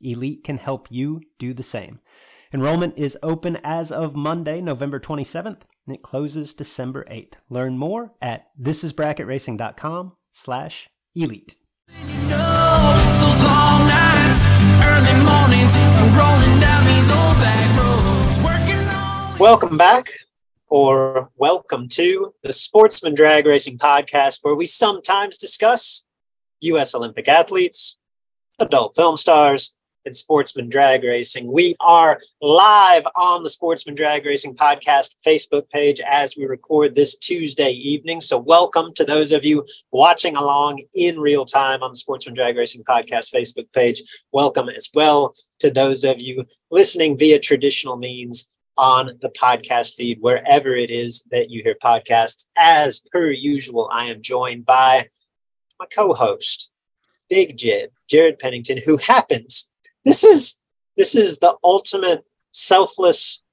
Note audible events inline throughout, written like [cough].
Elite can help you do the same. Enrollment is open as of Monday, November 27th, and it closes December 8th. Learn more at thisisbracketracing.com slash elite. Welcome back, or welcome to the Sportsman Drag Racing Podcast, where we sometimes discuss U.S. Olympic athletes, adult film stars, and Sportsman Drag Racing. We are live on the Sportsman Drag Racing podcast Facebook page as we record this Tuesday evening. So, welcome to those of you watching along in real time on the Sportsman Drag Racing podcast Facebook page. Welcome as well to those of you listening via traditional means on the podcast feed, wherever it is that you hear podcasts. As per usual, I am joined by my co host, Big Jed, Jared Pennington, who happens this is this is the ultimate selfless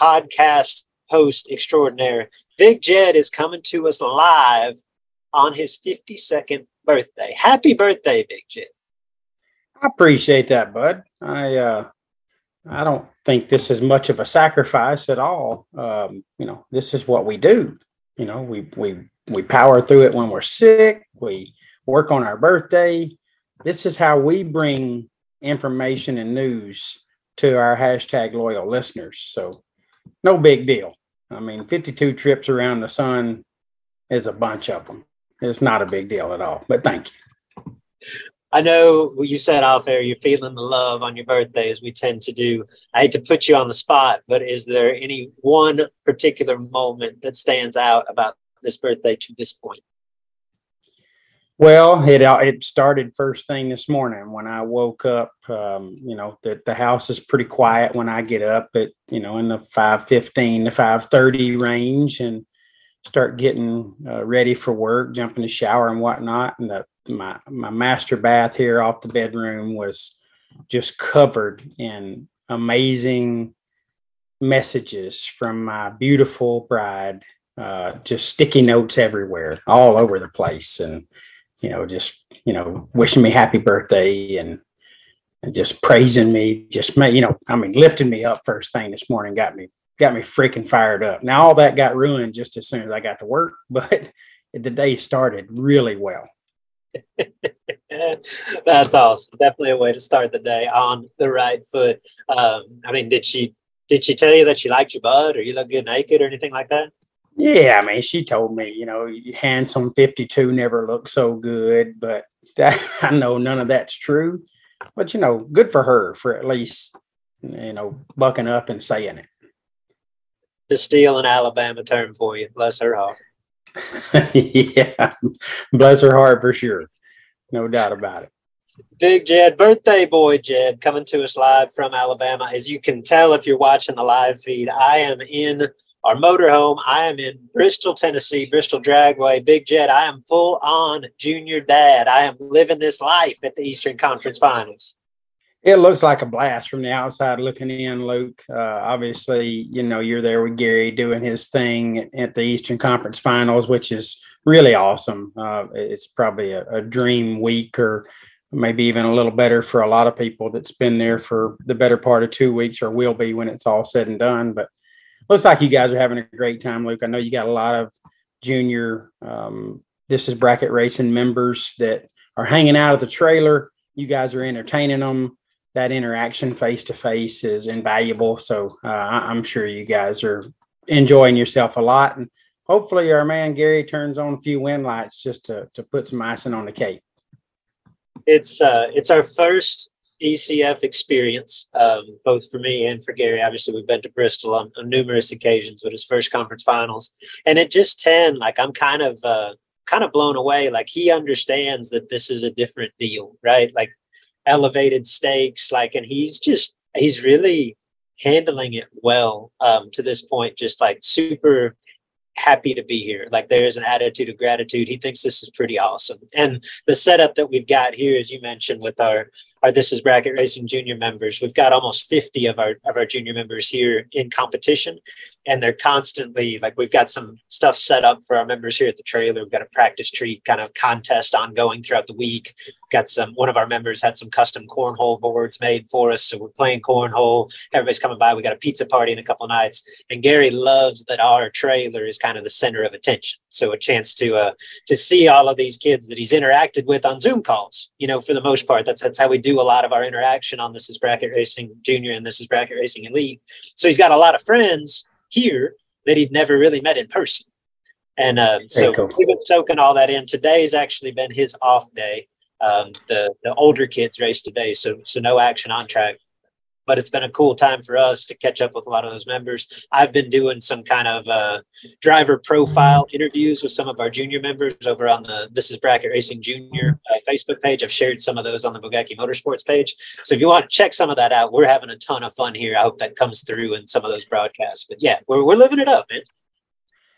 podcast host extraordinaire. Big Jed is coming to us live on his 52nd birthday. Happy birthday, Big Jed. I appreciate that, bud. I uh I don't think this is much of a sacrifice at all. Um, you know, this is what we do. You know, we we we power through it when we're sick. We work on our birthday. This is how we bring information and news to our hashtag loyal listeners. So no big deal. I mean, 52 trips around the sun is a bunch of them. It's not a big deal at all, but thank you. I know you said off air you're feeling the love on your birthday as we tend to do. I hate to put you on the spot, but is there any one particular moment that stands out about this birthday to this point? Well, it uh, it started first thing this morning when I woke up. Um, you know, the the house is pretty quiet when I get up at you know in the five fifteen to five thirty range, and start getting uh, ready for work, jump in the shower and whatnot. And the, my my master bath here off the bedroom was just covered in amazing messages from my beautiful bride. Uh, just sticky notes everywhere, all over the place, and you know, just, you know, wishing me happy birthday and, and just praising me, just, you know, I mean, lifting me up first thing this morning, got me, got me freaking fired up. Now, all that got ruined just as soon as I got to work, [laughs] but the day started really well. [laughs] That's awesome. Definitely a way to start the day on the right foot. Um, I mean, did she did she tell you that she liked your butt or you look good naked or anything like that? Yeah, I mean, she told me, you know, handsome 52 never looked so good, but [laughs] that, I know none of that's true. But, you know, good for her for at least, you know, bucking up and saying it. To steal an Alabama term for you. Bless her heart. [laughs] yeah, bless her heart for sure. No doubt about it. Big Jed, birthday boy Jed, coming to us live from Alabama. As you can tell if you're watching the live feed, I am in our motorhome. I am in Bristol, Tennessee, Bristol Dragway, Big Jed. I am full on junior dad. I am living this life at the Eastern Conference Finals. It looks like a blast from the outside looking in, Luke. Uh, obviously, you know, you're there with Gary doing his thing at the Eastern Conference Finals, which is really awesome. Uh, it's probably a, a, dream week or maybe even a little better for a lot of people that's been there for the better part of two weeks or will be when it's all said and done. But looks like you guys are having a great time, Luke. I know you got a lot of junior, um, this is bracket racing members that are hanging out at the trailer. You guys are entertaining them that interaction face to face is invaluable. So uh, I'm sure you guys are enjoying yourself a lot, and hopefully our man Gary turns on a few win lights just to to put some icing on the cake. It's uh, it's our first ECF experience, um, both for me and for Gary. Obviously, we've been to Bristol on, on, numerous occasions, with his first conference finals, and at just ten, like I'm kind of uh, kind of blown away. Like he understands that this is a different deal, right? Like elevated stakes like and he's just he's really handling it well um, to this point just like super happy to be here like there's an attitude of gratitude he thinks this is pretty awesome and the setup that we've got here as you mentioned with our our This Is Bracket Racing junior members. We've got almost 50 of our of our junior members here in competition, and they're constantly like we've got some stuff set up for our members here at the trailer. We've got a practice tree kind of contest ongoing throughout the week. We've got some one of our members had some custom cornhole boards made for us, so we're playing cornhole. Everybody's coming by. We got a pizza party in a couple nights, and Gary loves that our trailer is kind of the center of attention. So a chance to uh, to see all of these kids that he's interacted with on Zoom calls. You know, for the most part, that's that's how we do a lot of our interaction on This Is Bracket Racing Junior and This Is Bracket Racing Elite. So he's got a lot of friends here that he'd never really met in person. And um, so cool. we've been soaking all that in. Today's actually been his off day. Um, the the older kids race today, so so no action on track but it's been a cool time for us to catch up with a lot of those members. I've been doing some kind of uh, driver profile interviews with some of our junior members over on the This is Bracket Racing Junior uh, Facebook page. I've shared some of those on the Bogacki Motorsports page. So if you want to check some of that out, we're having a ton of fun here. I hope that comes through in some of those broadcasts. But yeah, we're, we're living it up, man.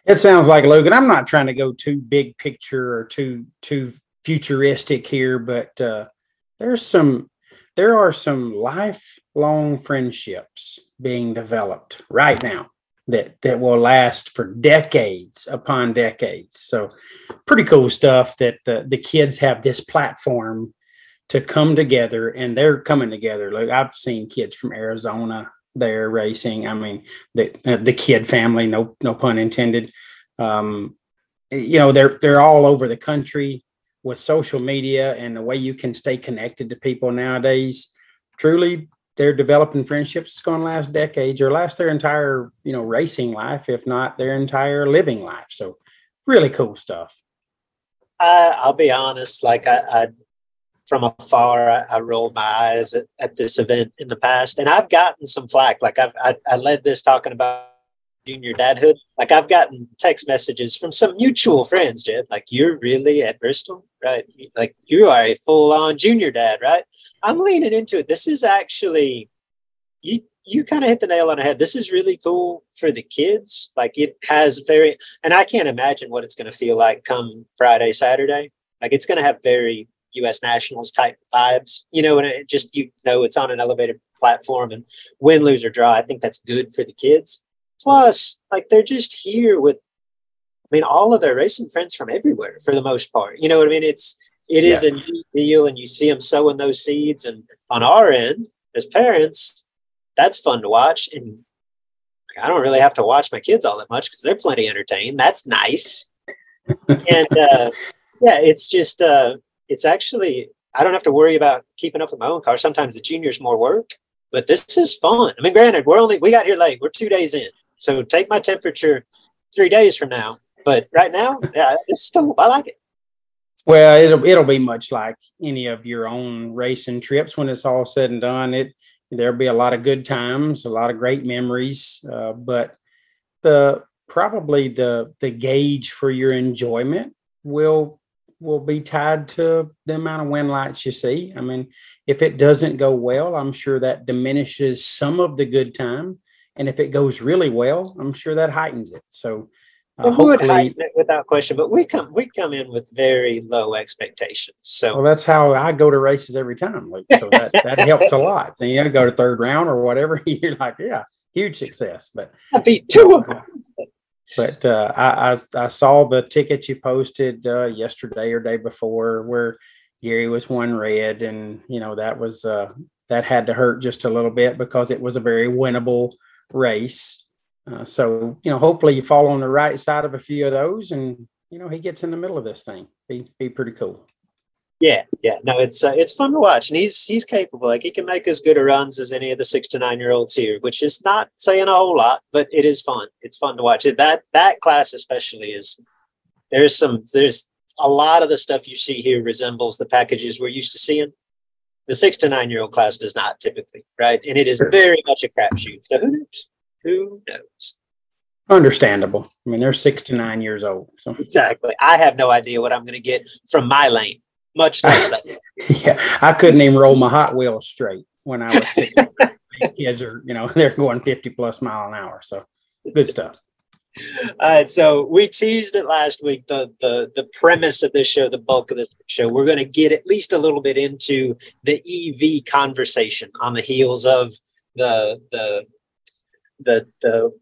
It sounds like Logan. I'm not trying to go too big picture or too too futuristic here, but uh, there's some there are some life long friendships being developed right now that that will last for decades upon decades. So pretty cool stuff that the, the kids have this platform to come together and they're coming together. Like I've seen kids from Arizona there racing. I mean, the uh, the kid family, no no pun intended. Um, you know, they're they're all over the country with social media and the way you can stay connected to people nowadays. Truly they're developing friendships it's going to last decades or last their entire you know racing life if not their entire living life. So really cool stuff. I'll be honest like i, I from afar I, I, rolled my eyes at, at, this event in the past and i've gotten some flack. Like i've I, I led this talking about junior dadhood. Like i've gotten text messages from some mutual friends jed. Like you're really at bristol? Right. Like you are a full-on junior dad right I'm leaning into it. This is actually you you kind of hit the nail on the head. This is really cool for the kids. Like it has very and I can't imagine what it's going to feel like come Friday, Saturday. Like it's going to have very US Nationals type vibes. You know, and it just you know it's on an elevated platform and win, lose or draw. I think that's good for the kids. Plus, like they're just here with I mean, all of their racing friends from everywhere for the most part. You know what I mean? It's it is yeah. a neat deal, and you see them sowing those seeds. And on our end, as parents, that's fun to watch. And I don't really have to watch my kids all that much because they're plenty entertained. That's nice. and uh, yeah, it's just uh, it's actually I don't have to worry about keeping up with my own car. Sometimes the juniors more work, but this is fun. I mean, granted, we're only we got here late. We're two days in, so take my temperature three days from now. But right now, yeah, it's cool. I like it. Well, it'll it'll be much like any of your own racing trips when it's all said and done. It there'll be a lot of good times, a lot of great memories, uh, but the probably the the gauge for your enjoyment will will be tied to the amount of win lights you see. I mean, if it doesn't go well, I'm sure that diminishes some of the good time, and if it goes really well, I'm sure that heightens it. So Uh, hopefully, without question, but we come we come in with very low expectations. So well, that's how I go to races every time. Like, so that, that helps a lot. And you know, go to third round or whatever. [laughs] You're like, yeah, huge success. But I beat two of them. But uh, I, I, I saw the ticket you posted uh, yesterday or day before where Gary was one red, and you know that was uh, that had to hurt just a little bit because it was a very winnable race. Uh, so you know, hopefully you fall on the right side of a few of those, and you know he gets in the middle of this thing. Be be pretty cool. Yeah, yeah, no, it's uh, it's fun to watch, and he's he's capable. Like he can make as good a runs as any of the six to nine year olds here, which is not saying a whole lot, but it is fun. It's fun to watch. That that class especially is there's some there's a lot of the stuff you see here resembles the packages we're used to seeing. The six to nine year old class does not typically, right? And it is very much a crapshoot. So who knows? Who knows? Understandable. I mean, they're six to nine years old. So exactly. I have no idea what I'm going to get from my lane much less that. [laughs] yeah, I couldn't even roll my Hot Wheels straight when I was six. [laughs] kids are, you know, [laughs] they're going 50 plus mile an hour. So good stuff. All right, so we teased it last week. The the the premise of this show, the bulk of the show, we're going to get at least a little bit into the EV conversation on the heels of the the the the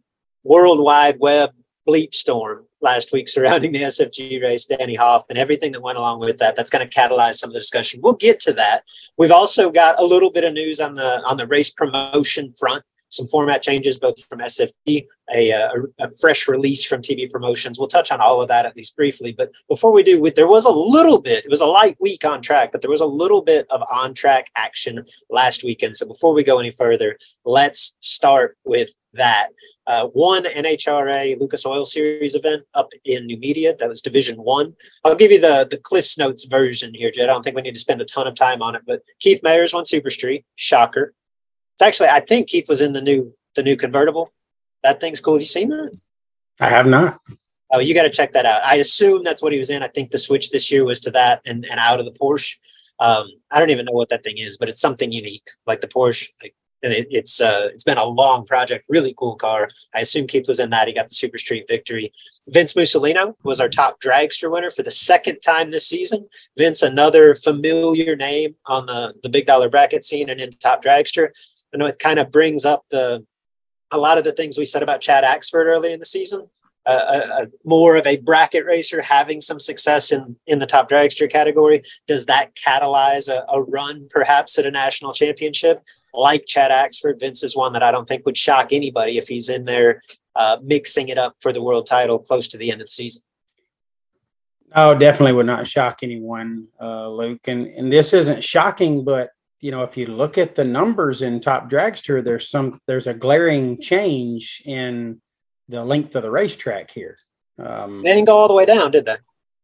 World Wide Web bleep storm last week surrounding the SFG race, Danny Hoff, and everything that went along with that. That's going to catalyze some of the discussion. We'll get to that. We've also got a little bit of news on the on the race promotion front. Some format changes, both from SFP, a, a, a, fresh release from TV Promotions. We'll touch on all of that at least briefly. But before we do, there was a little bit. It was a light week on track, but there was a little bit of on track action last weekend. So before we go any further, let's start with that uh, one NHRA Lucas Oil Series event up in Numidia. That was Division One. I'll give you the the Cliffs Notes version here, Jed. I don't think we need to spend a ton of time on it, but Keith Mayers won Super Street. Shocker. It's actually I think Keith was in the new the new convertible. That thing's cool. Have you seen that? I have not. Oh, you got to check that out. I assume that's what he was in. I think the switch this year was to that and, and out of the Porsche. Um, I don't even know what that thing is, but it's something unique. Like the Porsche, like and it, it's uh, it's been a long project. Really cool car. I assume Keith was in that. He got the Super Street victory. Vince Mussolino was our top dragster winner for the second time this season. Vince, another familiar name on the the big dollar bracket scene and in top dragster. I know it kind of brings up the a lot of the things we said about Chad Axford early in the season. Uh, a, a, more of a bracket racer having some success in in the top dragster category does that catalyze a, a, run perhaps at a national championship like Chad Axford, Vince is one that I don't think would shock anybody if he's in there uh, mixing it up for the world title close to the end of the season. Oh, definitely would not shock anyone, uh, Luke. And and this isn't shocking, but you know, if you look at the numbers in Top Dragster, there's some there's a glaring change in the length of the racetrack here. Um, they didn't go all the way down, did they?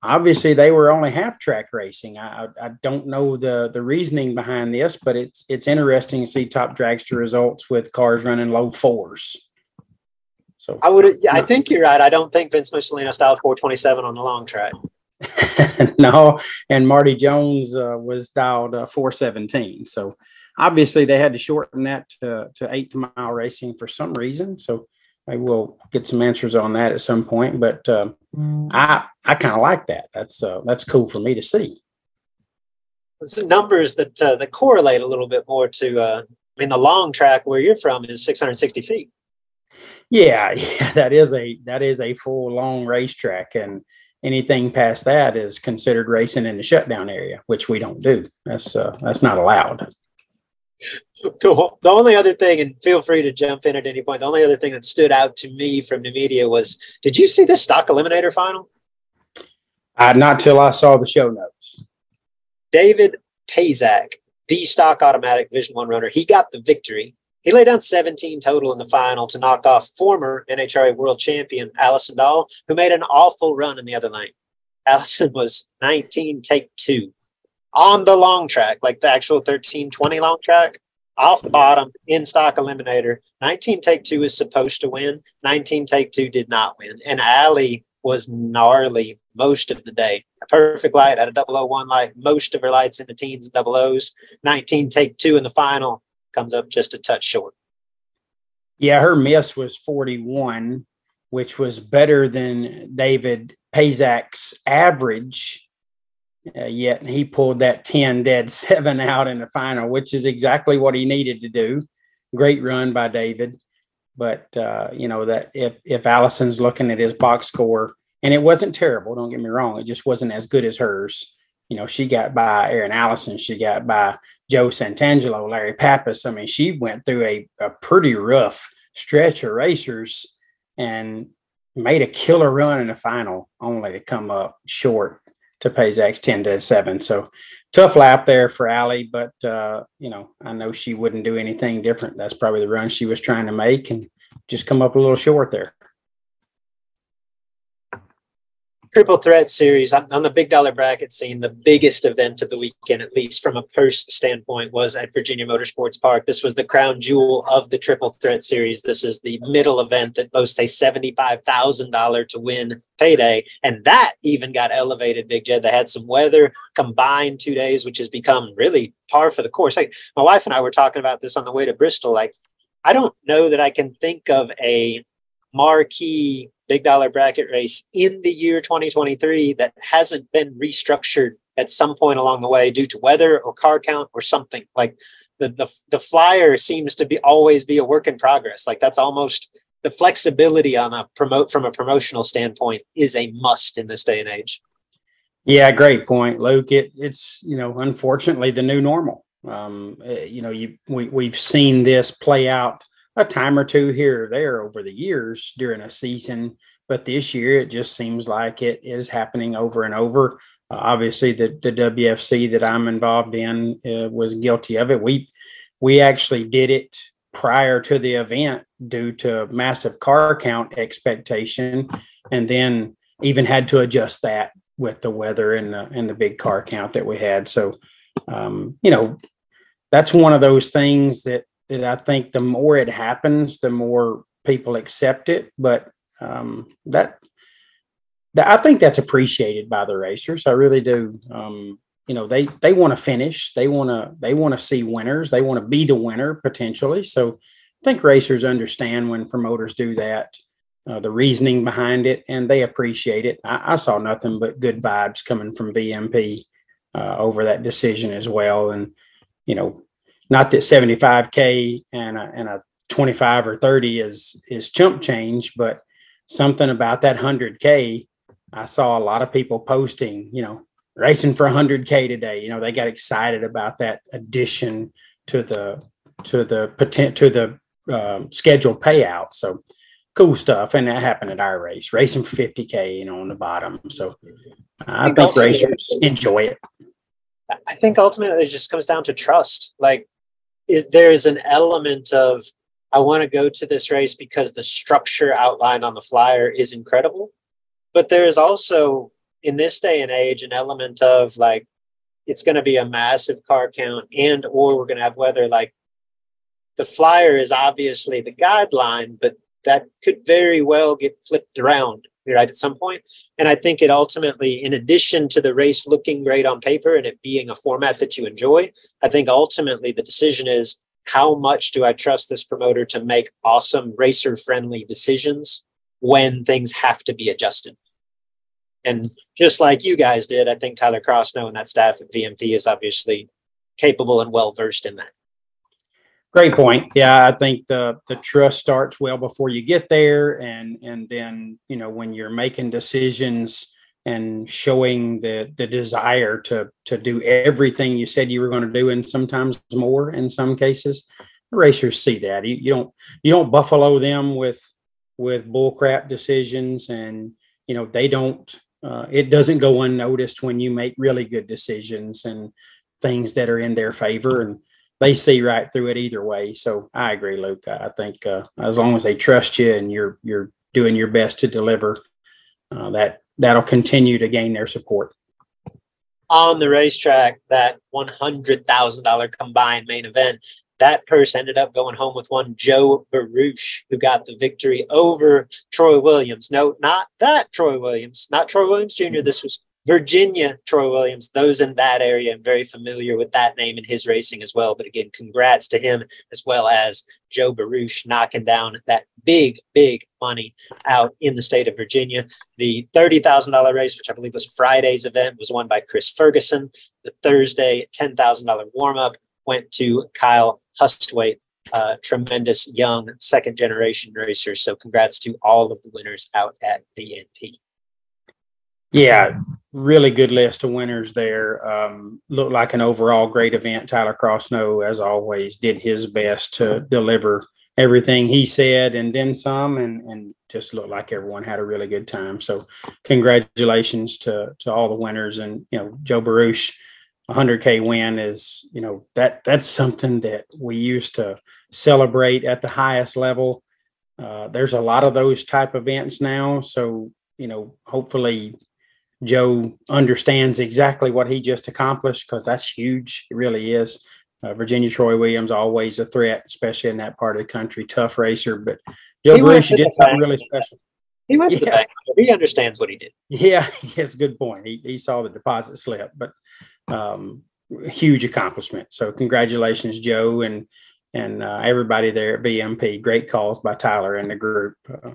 obviously they were only half track racing. I, I don't know the the reasoning behind this, but it's it's interesting to see top dragster results with cars running low fours. So I would yeah, I think you're right. I don't think Vince Mussolino style 427 on the long track. [laughs] no, and Marty Jones uh, was dialed uh, 417. So obviously they had to shorten that to, to eighth mile racing for some reason. So maybe we'll get some answers on that at some point. But uh, I I kind of like that. That's uh, that's cool for me to see. It's the numbers that uh, that correlate a little bit more to. Uh, I mean, the long track where you're from is 660 feet. Yeah, [laughs] yeah, that is a that is a full long racetrack, and anything past that is considered racing in the shutdown area, which we don't do. That's uh, that's not allowed. Cool. The only other thing, and feel free to jump in at any point. The only other thing that stood out to me from Numidia was: Did you see the stock eliminator final? Uh, not till I saw the show notes. David Pazak, D stock automatic Vision One runner, he got the victory. He laid down 17 total in the final to knock off former NHRA world champion Allison Dahl, who made an awful run in the other lane. Allison [laughs] was 19, take two on the long track, like the actual 1320 long track, off the bottom, in stock eliminator. 19 take two is supposed to win. 19 take two did not win. And Allie was gnarly most of the day. A perfect light at a 001 light, most of her lights in the teens and double O's. 19 take two in the final comes up just a touch short. Yeah, her miss was 41 which was better than David Pazak's average. Uh, yet he pulled that 10 dead [laughs] seven out in the final, which is exactly what he needed to do. Great run by David. But, uh, you know, that if, if Allison's looking at his box score, and it wasn't terrible, don't get me wrong, it just wasn't as good as hers. You know, she got by Erin Allison, she got by Joe Santangelo, Larry Pappas. I mean, she went through a, a pretty rough stretch of racers and made a killer run in the final, only to come up short to Pazak's 10 to 7. So tough lap there for Allie, but uh, you know, I know she wouldn't do anything different. That's probably the run she was trying to make and just come up a little short there triple threat series on, on, the big dollar bracket scene, the biggest event of the weekend, at least from a purse standpoint, was at Virginia Motorsports Park. This was the crown jewel of the triple threat series. This is the middle event that boasts a $75,000 to win payday. And that even got elevated, Big Jed. They had some weather combined two days, which has become really par for the course. Like my wife and I were talking about this on the way to Bristol. Like, I don't know that I can think of a marquee big dollar bracket race in the year 2023 that hasn't been restructured at some point along the way due to weather or car count or something. Like the, the the flyer seems to be always be a work in progress. Like that's almost the flexibility on a promote from a promotional standpoint is a must in this day and age. Yeah great point luke. It, it's you know unfortunately the new normal. Um, eh, you know you we, we've seen this play out a time or two here or there over the years during a season. But this year, it just seems like it is happening over and over. Uh, obviously, the, the WFC that I'm involved in uh, was guilty of it. We we actually did it prior to the event due to massive car count expectation, and then even had to adjust that with the weather and the and the big car count that we had. So, um, you know, that's one of those things that that I think the more it happens, the more people accept it. But um, that, that I think that's appreciated by the racers. I really do. Um, you know, they they want to finish. They want to they want to see winners. They want to be the winner potentially. So I think racers understand when promoters do that. Uh, the reasoning behind it, and they appreciate it. I, I, saw nothing but good vibes coming from VMP uh, over that decision as well. And you know, not that 75k and a, and a 25 or 30 is is chump change but something about that 100k i saw a lot of people posting you know racing for 100k today. You know they got excited about that addition to the to the potent to the um, scheduled payout. So cool stuff and that happened at our race racing for 50k you know on the bottom. So i think racers enjoy it. I think ultimately it just comes down to trust. Like is there's an element of I want to go to this race because the structure outlined on the flyer is incredible. But there is also in this day and age an element of like it's going to be a massive car count and or we're going to have weather like the flyer is obviously the guideline but that could very well get flipped around right at some point. And i think it ultimately in addition to the race looking great on paper and it being a format that you enjoy i think ultimately the decision is how much do i trust this promoter to make awesome racer friendly decisions when things have to be adjusted? And just like you guys did i think tyler Crossno and that staff at vmp is obviously capable and well versed in that Great point. Yeah, I think the the trust starts well before you get there, and and then you know when you're making decisions and showing the the desire to to do everything you said you were going to do, and sometimes more in some cases. Racers see that you, you don't you don't buffalo them with with bullcrap decisions, and you know they don't. Uh, it doesn't go unnoticed when you make really good decisions and things that are in their favor and they see right through it either way. So I agree, Luke. I think uh, as long as they trust you and you're you're doing your best to deliver, uh, that that'll continue to gain their support. On the racetrack, that one hundred thousand dollar combined main event, that purse ended up going home with one Joe Baruch, who got the victory over Troy Williams. No, not that Troy Williams, not Troy Williams Jr. This was Virginia, Troy Williams, those in that area, I'm very familiar with that name and his racing as well. But again, congrats to him as well as Joe Baruch knocking down that big, big money out in the state of Virginia. The $30,000 race, which I believe was Friday's event, was won by Chris Ferguson. The Thursday $10,000 warm up went to Kyle Hustwaite, tremendous young second generation racer. So congrats to all of the winners out at the VMP. Yeah, really good list of winners there. Um, looked like an overall great event. Tyler Crossno, as always, did his best to deliver everything he said and then some, and and just looked like everyone had a really good time. So, congratulations to to all the winners, and you know Joe Baruch, 100k win is you know that that's something that we used to celebrate at the highest level. Uh, there's a lot of those type events now, so you know hopefully Joe understands exactly what he just accomplished because that's huge. It really is. Uh, Virginia Troy Williams always a threat, especially in that part of the country. Tough racer, but Joe Baruch did something really special. He went to the bank. He understands what he did. Yeah, [laughs] it's a good point. He, he saw the deposit slip, but um, huge accomplishment. So congratulations, Joe, and and uh, everybody there at VMP. Great calls by Tyler and the group. Uh,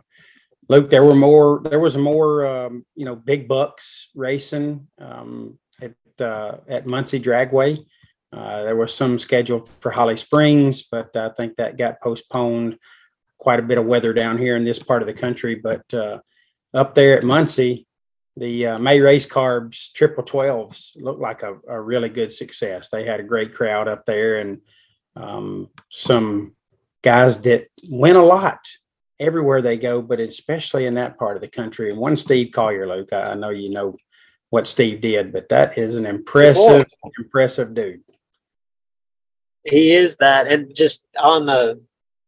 Luke, there were more. There was more, um, you know, big bucks racing um, at uh, at Muncie Dragway. Uh, there was some scheduled for Holly Springs, but I think that got postponed. Quite a bit of weather down here in this part of the country, but uh, up there at Muncie, the uh, May Race Carbs Triple Twelves looked like a, a, really good success. They had a great crowd up there, and um, some guys that win a lot everywhere they go, but especially in that part of the country. And one Steve Collier, Luke, I know you know what Steve did, but that is an impressive, impressive dude. He is that, and just on the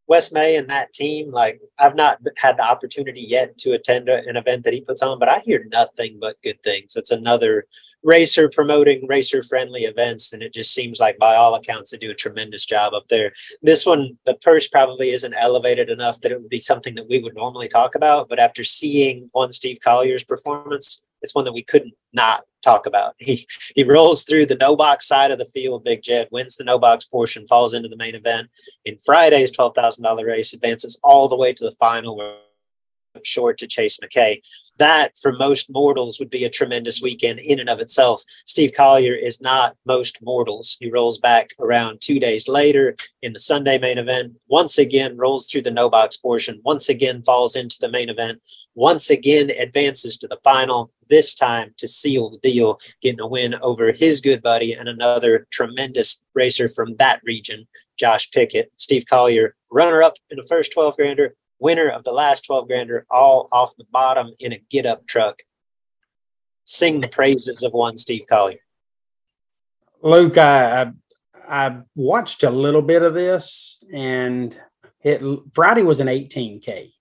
Wes May and that team, like I've not had the opportunity yet to attend a, an event that he puts on, but I hear nothing but good things. It's another racer promoting racer friendly events and it just seems like by all accounts they do a tremendous job up there. This one the purse probably isn't elevated enough that it would be something that we would normally talk about but after seeing one steve collier's performance it's one that we couldn't not talk about. He he rolls through the no box side of the field big jed wins the no box portion falls into the main event. In friday's $12000 race advances all the way to the final short to chase mckay that for most mortals would be a tremendous weekend in and of itself. Steve Collier is not most mortals. He rolls back around two days later in the Sunday main event, once again rolls through the no box portion, once again falls into the main event, once again advances to the final, this time to seal the deal, getting a win over his good buddy and another tremendous racer from that region, Josh Pickett. Steve Collier, runner up in the first 12 grander, winner of the last 12 grander, all off the bottom in a get up truck. Sing the praises of one Steve Collier. Luke, I, I, I watched a little bit of this, and it Friday was an 18K.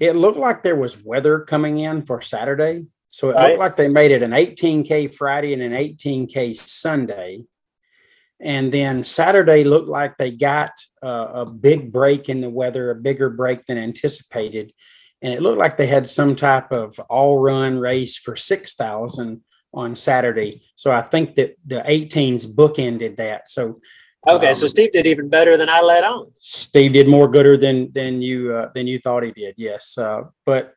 It looked like there was weather coming in for Saturday. So it right. looked like they made it an 18K Friday and an 18K Sunday. And then Saturday looked like they got uh, a big break in the weather, a bigger break than anticipated. And it looked like they had some type of all run race for 6,000 on Saturday. So I think that the 18s bookended that. So Okay, um, so Steve did even better than I let on. Steve did more gooder than than you uh, than you thought he did. Yes, uh, but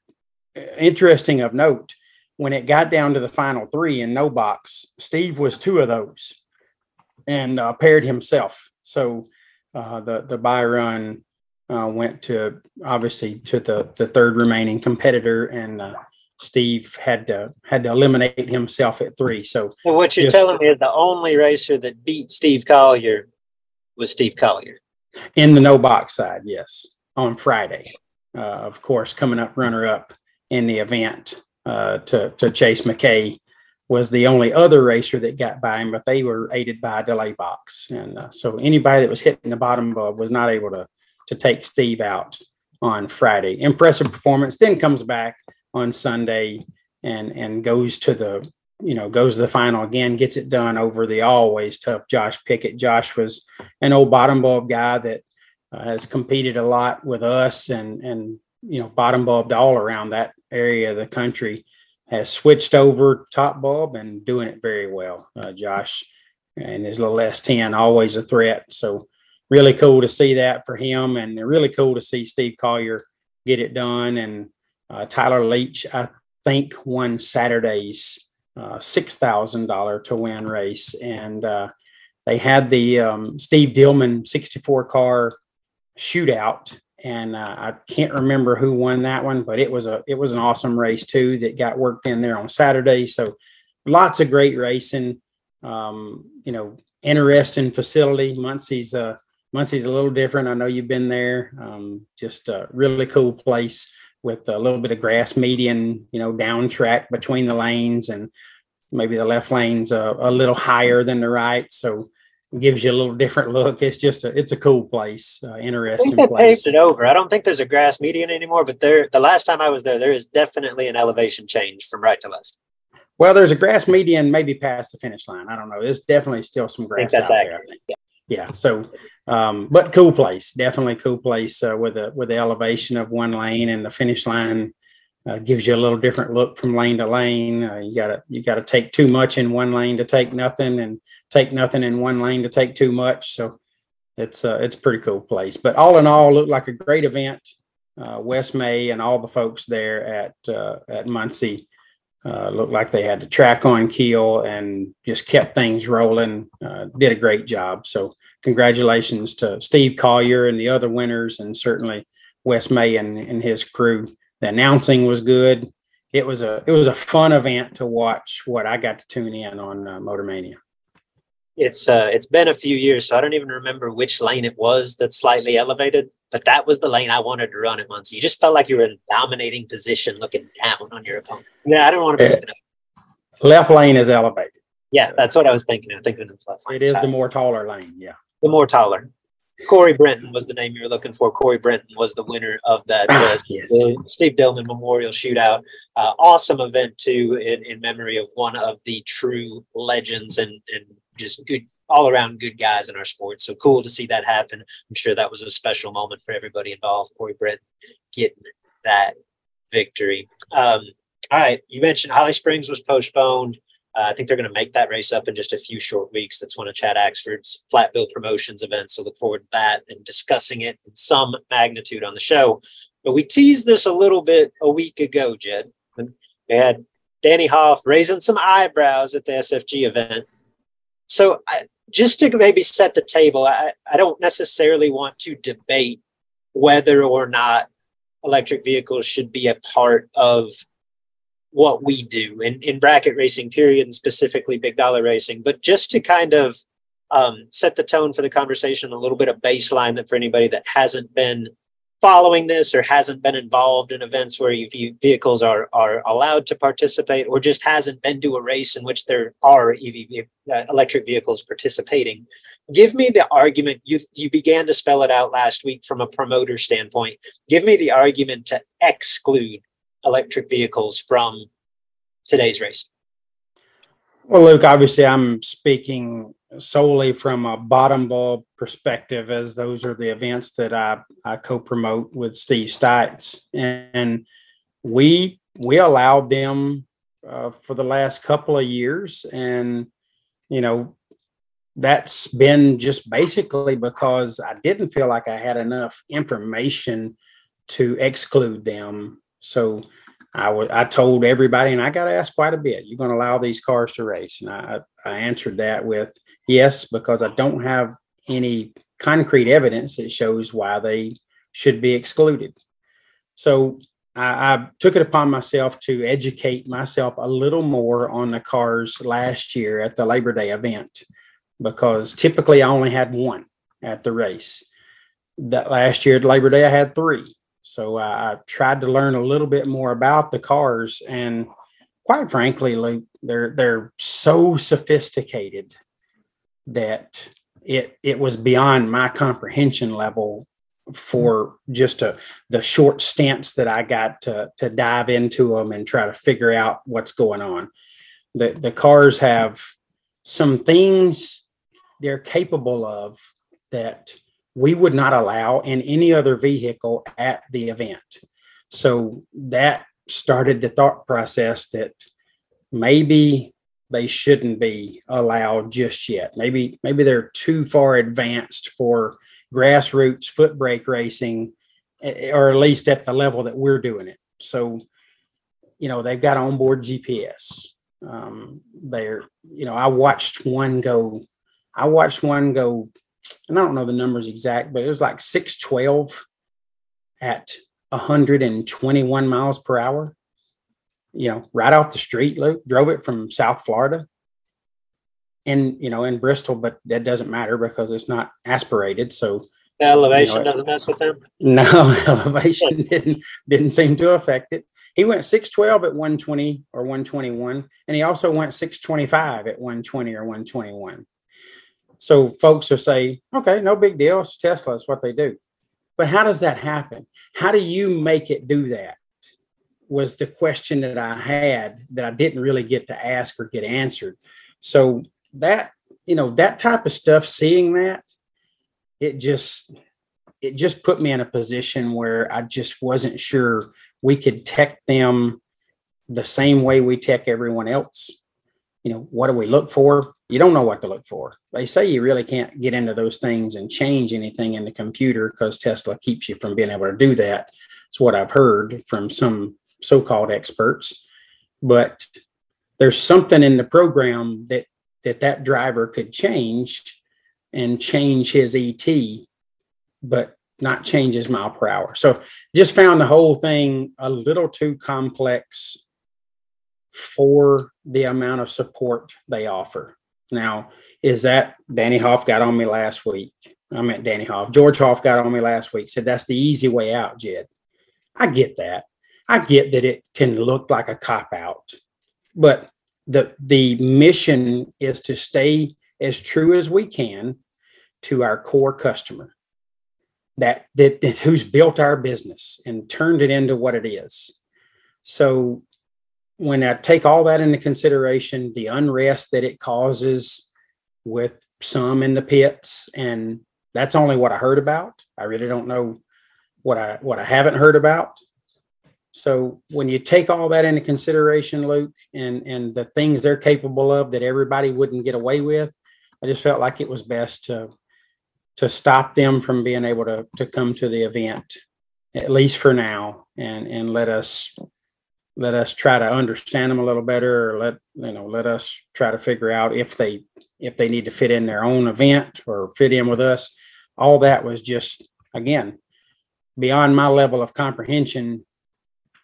uh, interesting of note when it got down to the final three in no box, Steve was two of those and uh, paired himself. So uh, the the buy run uh, went to obviously to the the third remaining competitor, and uh, Steve had to had to eliminate himself at three. So well, what you're just, telling me is the only racer that beat Steve Collier was Steve Collier in the no box side. Yes, on Friday, uh, of course, coming up runner up in the event uh, to to Chase McKay was the only other racer that got by him, but they were aided by a delay box. And uh, so anybody that was hitting the bottom of was not able to, to take Steve out on Friday. Impressive performance, then comes back on Sunday and, and goes to the, you know, goes to the final again, gets it done over the always tough Josh Pickett. Josh was an old bottom bulb guy that uh, has competed a lot with us and, and, you know, bottom bulbed all around that area of the country has switched over top bulb and doing it very well. Uh, Josh and his little S10 always a threat. So really cool to see that for him, and really cool to see Steve Collier get it done. And uh, Tyler Leach, I think, won Saturday's uh, six thousand dollar to win race, and uh, they had the um, Steve Dillman 64 car shootout and uh, I can't remember who won that one, but it was a it was an awesome race too that got worked in there on Saturday. So lots of great racing. Um, you know, interesting facility. Muncie's uh, Muncie's a little different. I know you've been there. Um, just a really cool place with a little bit of grass median, you know, down track between the lanes, and maybe the left lane's a, a little higher than the right. So gives you a little different look. It's just a it's a cool place, uh, interesting I place. paved it over. I don't think there's a grass median anymore, but there the last time I was there, there is definitely an elevation change from right to left. Well, there's a grass median maybe past the finish line. I don't know. There's definitely still some grass out that's there. I think. Yeah. So, um, but cool place. Definitely cool place uh, with a with the elevation of one lane and the finish line. Uh, gives you a little different look from lane to lane. Uh, you gotta you gotta take too much in one lane to take nothing, and take nothing in one lane to take too much. So it's uh, it's a pretty cool place. But all in all, looked like a great event. Uh, Wes May and all the folks there at uh, at Muncie uh, looked like they had the track on keel and just kept things rolling. Uh, did a great job. So congratulations to Steve Collier and the other winners, and certainly Wes May and, and his crew. The announcing was good. It was a it was a fun event to watch. What I got to tune in on uh, Motor Mania it's uh it's been a few years, so I don't even remember which lane it was that's slightly elevated. But that was the lane I wanted to run at once. You just felt like you were in a dominating position, looking down on your opponent. Yeah, I don't want to be looking up. Left lane is elevated. Yeah, that's what I was thinking. I'm thinking of left lane. It is the more taller lane. Yeah. the more taller. Corey Brenton was the name you were looking for. Corey Brenton was the winner of that [coughs] uh, yes. Steve Dillman Memorial Shootout. Uh, awesome event too, in, in memory of one of the true legends and and just good all around good guys in our sport. So cool to see that happen. I'm sure that was a special moment for everybody involved. Corey Brenton getting that victory. Um, all right, you mentioned Holly Springs was postponed. Uh, I think they're going to make that race up in just a few short weeks. That's one of Chad Axford's flat bill promotions events. So look forward to that and discussing it in some magnitude on the show. But we teased this a little bit a week ago, Jed. We had Danny Hoff raising some eyebrows at the SFG event. So I, just to maybe set the table, I, I don't necessarily want to debate whether or not electric vehicles should be a part of what we do in, in bracket racing period and specifically big dollar racing. But just to kind of um, set the tone for the conversation a little bit of baseline that for anybody that hasn't been following this or hasn't been involved in events where EV vehicles are are allowed to participate or just hasn't been to a race in which there are EV uh, electric vehicles participating give me the argument you you began to spell it out last week from a promoter standpoint give me the argument to exclude electric vehicles from today's race. Well, Luke, obviously, I'm speaking solely from a bottom bulb perspective, as those are the events that I, I co-promote with Steve Stites, and we we allowed them uh, for the last couple of years, and you know that's been just basically because I didn't feel like I had enough information to exclude them. So I wa- I told everybody, and I got asked quite a bit, you're going to allow these cars to race? And I, I answered that with yes, because I don't have any concrete evidence that shows why they should be excluded. So I, I took it upon myself to educate myself a little more on the cars last year at the Labor Day event, because typically I only had one at the race. That last year at Labor Day, I had three. So I I tried to learn a little bit more about the cars, and quite frankly, Luke, they're they're so sophisticated that it it was beyond my comprehension level for just a, the short stints that I got to to dive into them and try to figure out what's going on. The the cars have some things they're capable of that we would not allow in any other vehicle at the event. So that started the thought process that maybe they shouldn't be allowed just yet. Maybe maybe they're too far advanced for grassroots foot brake racing, eh, or at least at the level that we're doing it. So, you know, they've got onboard GPS. Um, they're, you know, I watched one go. I watched one go, and I don't know the numbers exact, but it was like six twelve at 121 miles per hour you know, right off the street, Luke, drove it from South Florida in, you know, in Bristol, but that doesn't matter because it's not aspirated. So the elevation you know, doesn't mess with them. [laughs] No, [laughs] elevation didn't didn't seem to affect it. He went 612 at 120 or 121, and he also went 625 at 120 or 121. So folks will say, okay, no big deal. It's Tesla, it's what they do. But how does that happen? How do you make it do that? Was the question that I had that I didn't really get to ask or get answered. So that, you know, that type of stuff, seeing that, it just it just put me in a position where I just wasn't sure we could tech them the same way we tech everyone else. You know, what do we look for? You don't know what to look for. They say you really can't get into those things and change anything in the computer because Tesla keeps you from being able to do that. It's what I've heard from some so-called experts, but there's something in the program that that that driver could change and change his ET, but not change his mile per hour. So just found the whole thing a little too complex for the amount of support they offer. Now, is that Danny Hoff got on me last week? I meant Danny Hoff. George Hoff got on me last week, said that's the easy way out, Jed. I get that. I get that it can look like a cop out, but the the mission is to stay as true as we can to our core customer that, that, that who's built our business and turned it into what it is. So when I take all that into consideration, the unrest that it causes with some in the pits, and that's only what I heard about. I really don't know what I what I haven't heard about. So when you take all that into consideration, Luke, and and the things they're capable of that everybody wouldn't get away with, I just felt like it was best to to stop them from being able to to come to the event, at least for now, and and let us let us try to understand them a little better, or let you know let us try to figure out if they if they need to fit in their own event or fit in with us. All that was just again beyond my level of comprehension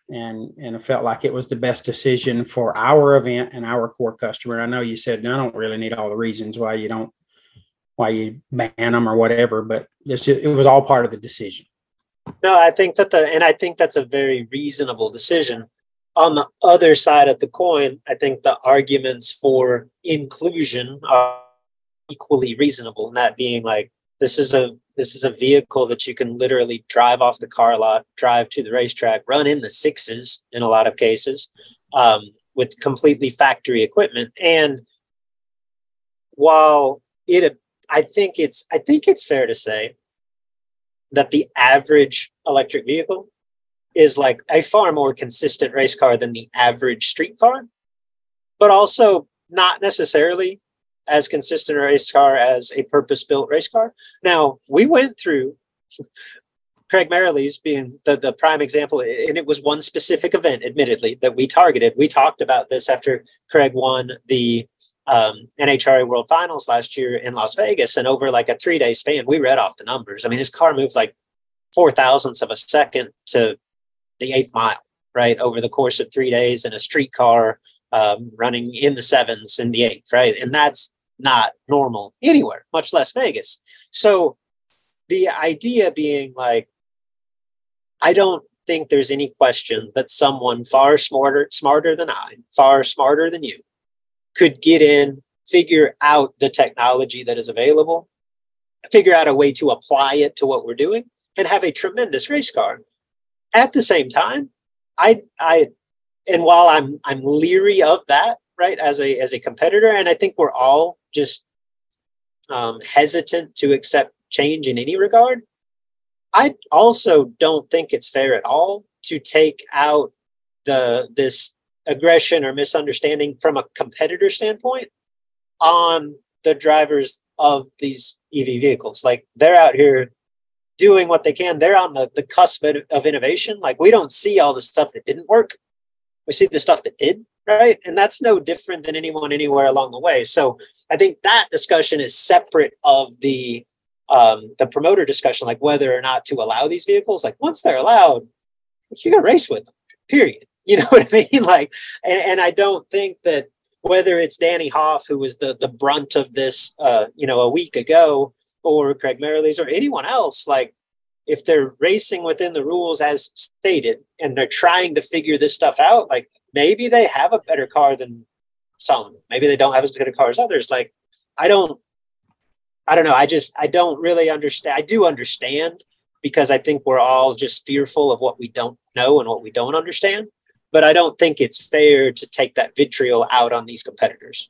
and and it felt like it was the best decision for our event and our core customer. I know you said I don't really need all the reasons why you don't why you ban them or whatever, but it was all part of the decision. No, I think that the and I think that's a very reasonable decision. On the other side of the coin, I think the arguments for inclusion are equally reasonable, and that being like this is a this is a vehicle that you can literally drive off the car lot, drive to the racetrack, run in the sixes in a lot of cases um, with completely factory equipment. And while it, I think it's, I think it's fair to say that the average electric vehicle is like a far more consistent race car than the average street car, but also not necessarily as consistent a race car as a purpose built race car. Now, we went through [laughs] Craig Merrilies being the, the prime example, and it was one specific event, admittedly, that we targeted. We talked about this after Craig won the um, NHRA World Finals last year in Las Vegas, and over like a three day span, we read off the numbers. I mean, his car moved like four thousandths of a second to the eighth mile, right, over the course of three days in a street car um, running in the sevens in the eighth, right, and that's not normal anywhere, much less Vegas. So the idea being like, I don't think there's any question that someone far smarter, smarter than I, far smarter than you, could get in, figure out the technology that is available, figure out a way to apply it to what we're doing, and have a tremendous race car. At the same time, I I and while I'm I'm leery of that, right, as a as a competitor, and I think we're all just um, hesitant to accept change in any regard. I also don't think it's fair at all to take out the this aggression or misunderstanding from a competitor standpoint on the drivers of these EV vehicles. Like they're out here doing what they can. They're on the, the cusp of, of innovation. Like we don't see all the stuff that didn't work. We see the stuff that did, right? And that's no different than anyone anywhere along the way. So I think that discussion is separate of the um, the promoter discussion, like whether or not to allow these vehicles. Like once they're allowed, you can race with them. Period. [laughs] You know what I mean? Like, and, and I don't think that whether it's Danny Hoff, who was the the brunt of this, uh, you know, a week ago, or Craig Merrilees or anyone else, like if they're racing within the rules as stated and they're trying to figure this stuff out, like maybe they have a better car than some. Maybe they don't have as good a car as others. Like I don't, I don't know. I just I don't really understand. I do understand because I think we're all just fearful of what we don't know and what we don't understand but I don't think it's fair to take that vitriol out on these competitors.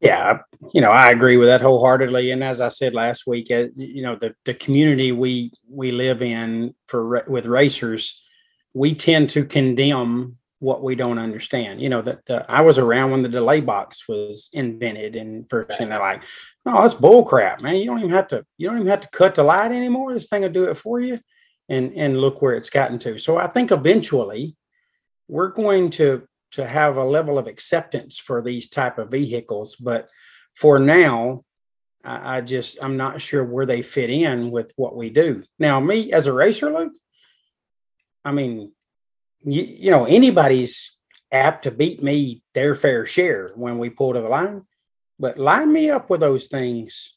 Yeah, you know, I agree with that wholeheartedly. And as I said last week, uh, you know, the the community we we live in for with racers, we tend to condemn what we don't understand. You know, that uh, I was around when the delay box was invented, and first thing they're like, "Oh, that's bull crap, man! You don't even have to you don't even have to cut the light anymore. This thing will do it for you." And and look where it's gotten to. So I think eventually, we're going to to have a level of acceptance for these type of vehicles but for now I, I just i'm not sure where they fit in with what we do now me as a racer luke i mean you, you know anybody's apt to beat me their fair share when we pull to the line but line me up with those things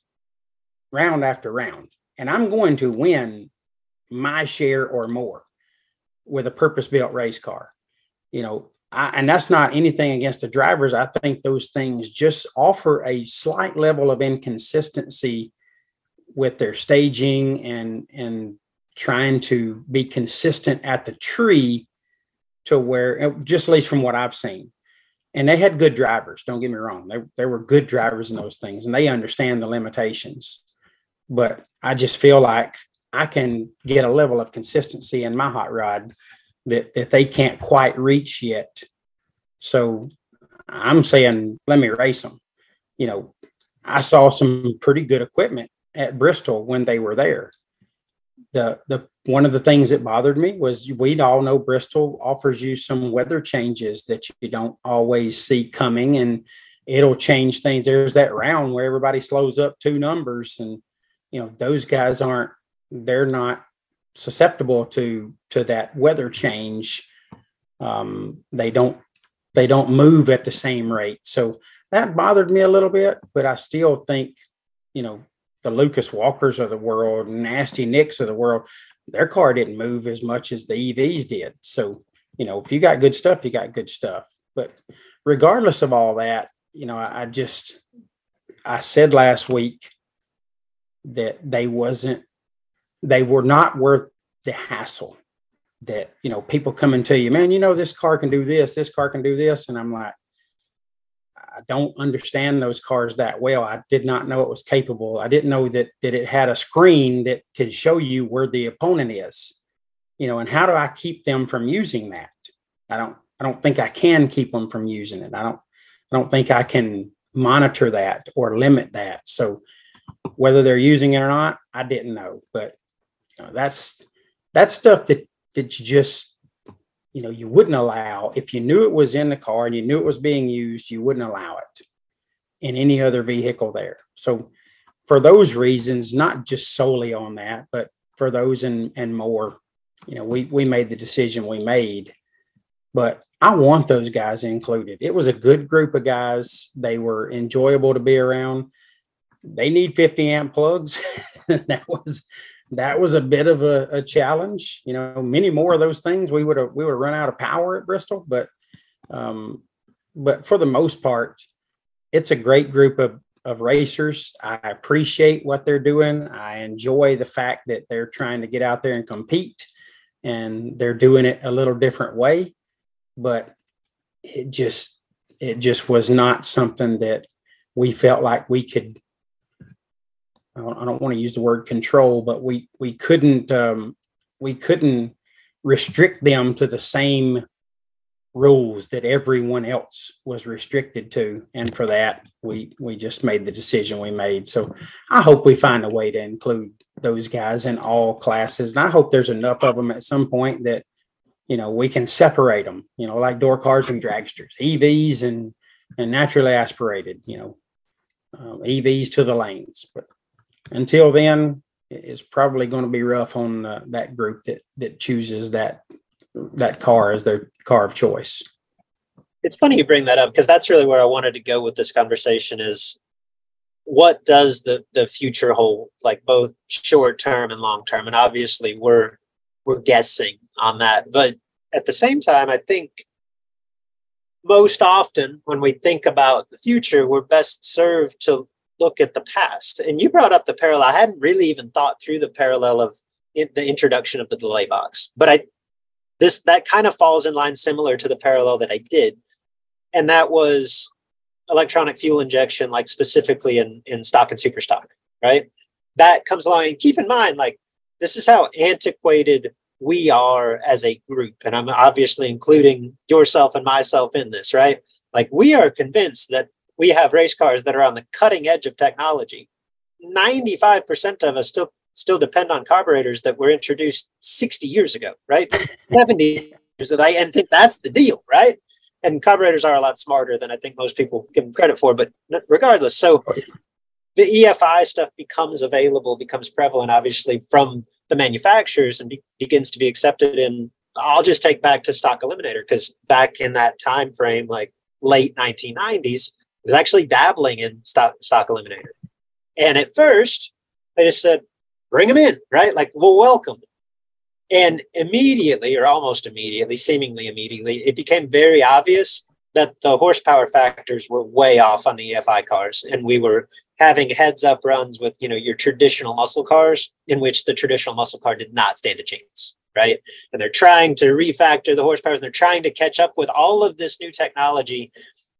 round after round and i'm going to win my share or more with a purpose built race car you know, I, and that's not anything against the drivers. I think those things just offer a slight level of inconsistency with their staging and and trying to be consistent at the tree to where uh, just at least from what I've seen. And they had good drivers, don't get me wrong. They, they were good drivers in those things and they understand the limitations. But I just feel like I can get a level of consistency in my hot rod that, that they can't quite reach yet. So I'm saying, let me race them. You know, I saw some pretty good equipment at Bristol when they were there. The the one of the things that bothered me was we all know Bristol offers you some weather changes that you don't always see coming and it'll change things. There's that round where everybody slows up two numbers and you know those guys aren't they're not susceptible to to that weather change. Um, they don't they don't move at the same rate. So that bothered me a little bit, but I still think, you know, the Lucas Walkers of the world, nasty Nicks of the world, their car didn't move as much as the EVs did. So, you know, if you got good stuff, you got good stuff. But regardless of all that, you know, I, I just I said last week that they wasn't they were not worth the hassle that you know people and tell you man you know this car can do this this car can do this and i'm like i don't understand those cars that well. I did not know it was capable. I didn't know that that it had a screen that could show you where the opponent is you know and how do i keep them from using that? I don't i don't think i can keep them from using it. I don't i don't think i can monitor that or limit that. So whether they're using it or not i didn't know but you know, that's that's stuff that that you just you know you wouldn't allow if you knew it was in the car and you knew it was being used you wouldn't allow it in any other vehicle there. So for those reasons not just solely on that but for those and and more you know we we made the decision we made. But i want those guys included. It was a good group of guys. They were enjoyable to be around. They need 50 amp plugs. [laughs] That was that was a bit of a, a, challenge. You know, many more of those things we would have we would have run out of power at Bristol, but um, but for the most part, it's a great group of of racers. I appreciate what they're doing. I enjoy the fact that they're trying to get out there and compete, and they're doing it a little different way. But it just it just was not something that we felt like we could I don't, I don't want to use the word control, but we we couldn't um, we couldn't restrict them to the same rules that everyone else was restricted to. And for that we we just made the decision we made. So i hope we find a way to include those guys in all classes. And i hope there's enough of them at some point that you know we can separate them you know like door cars and dragsters evs and and naturally aspirated you know um, evs to the lanes. But until then it's probably going to be rough on uh, that group that that chooses that that car as their car of choice. It's funny you bring that up because that's really where I wanted to go with this conversation is what does the the future hold like both short term and long term and obviously we're we're guessing on that but at the same time I think most often when we think about the future we're best served to look at the past and you brought up the parallel I hadn't really even thought through the parallel of the introduction of the delay box but I this that kind of falls in line similar to the parallel that I did, and that was electronic fuel injection, like specifically in in stock and super stock, right? That comes along. And keep in mind, like this is how antiquated we are as a group, and I'm obviously including yourself and myself in this, right? Like we are convinced that we have race cars that are on the cutting edge of technology. 95% of us still still depend on carburetors that were introduced 60 years ago, right? [laughs] 70 years that I and think that's the deal, right? And carburetors are a lot smarter than I think most people give them credit for, but regardless, so the EFI stuff becomes available, becomes prevalent, obviously, from the manufacturers and be, begins to be accepted in I'll just take back to stock eliminator because back in that time frame, like late 1990s, was actually dabbling in stock stock eliminator. And at first, they just said, bring them in, right? Like we'll welcome. And immediately, or almost immediately, seemingly immediately, it became very obvious that the horsepower factors were way off on the EFI cars, and we were having heads up runs with you know your traditional muscle cars, in which the traditional muscle car did not stand a chance, right? And they're trying to refactor the horsepower, and they're trying to catch up with all of this new technology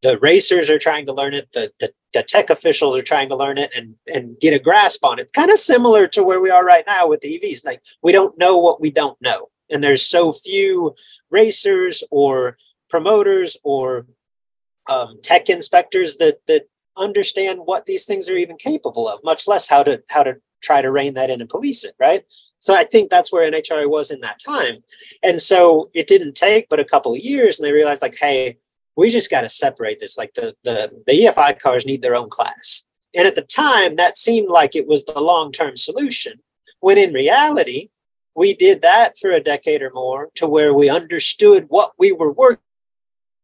the racers are trying to learn it the, the, the tech officials are trying to learn it and and get a grasp on it. Kind of similar to where we are right now with the evs like we don't know what we don't know. And there's so few racers or promoters or um, tech inspectors that that understand what these things are even capable of much less how to how to try to rein that in and police it right? So I think that's where NHRA was in that time. And so it didn't take but a couple of years and they realized like, hey, we just got to separate this. Like the, the, the EFI cars need their own class. And at the time, that seemed like it was the long term solution, when in reality, we did that for a decade or more to where we understood what we were working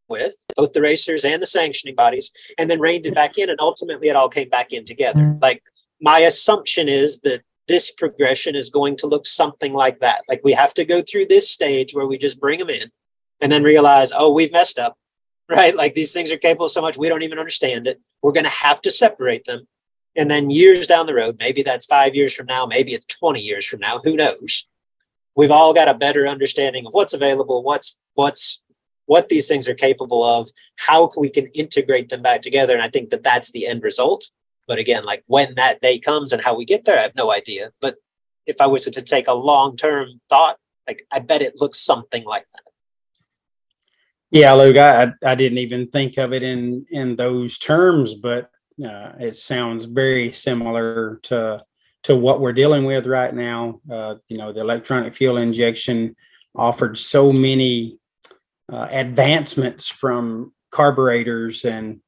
with, both the racers and the sanctioning bodies, and then reined it back in. And ultimately, it all came back in together. Mm-hmm. Like, my assumption is that this progression is going to look something like that. Like, we have to go through this stage where we just bring them in and then realize, oh, we've messed up [laughs] right? Like these things are capable so much we don't even understand it. We're going to have to separate them. And then years down the road, maybe that's five years from now, maybe it's 20 years from now, who knows? We've all got a better understanding of what's available, what's, what's, what these things are capable of, how we can integrate them back together. And I think that that's the end result. But again, like when that day comes and how we get there, I have no idea. But if I was to take a long term thought, like I bet it looks something like that. Yeah, Luke, I I didn't even think of it in in those terms, but uh, it sounds very similar to to what we're dealing with right now. Uh, you know, the electronic fuel injection offered so many uh, advancements from carburetors, and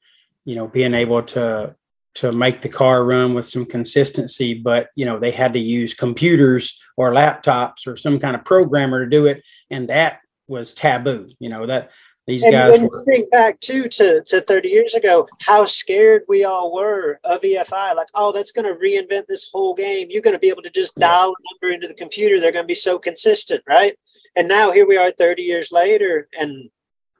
you know, being able to to make the car run with some consistency. But you know, they had to use computers or laptops or some kind of programmer to do it, and that was taboo. You know that these and guys when were, you think back too to, to 30 years ago, how scared we all were of EFI. Like, oh, that's going to reinvent this whole game. You're going to be able to just dial a number into the computer. They're going to be so consistent, right? And now here we are 30 years later, and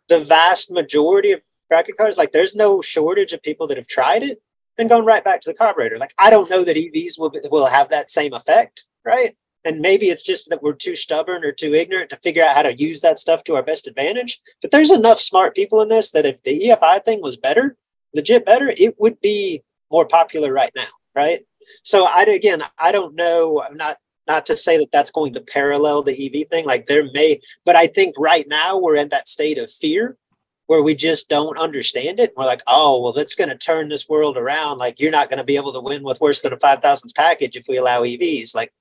the vast majority of bracket cars, like there's no shortage of people that have tried it and gone right back to the carburetor. Like I don't know that EVs will will have that same effect, right? And maybe it's just that we're too stubborn or too ignorant to figure out how to use that stuff to our best advantage. But there's enough smart people in this that if the EFI thing was better, legit better, it would be more popular right now, right? So I again, I don't know. I'm not Not to say that that's going to parallel the EV thing. Like there may, but I think right now we're in that state of fear where we just don't understand it. We're like, oh, well, that's going to turn this world around. Like you're not going to be able to win with worse than a 5,000 package if we allow EVs. Like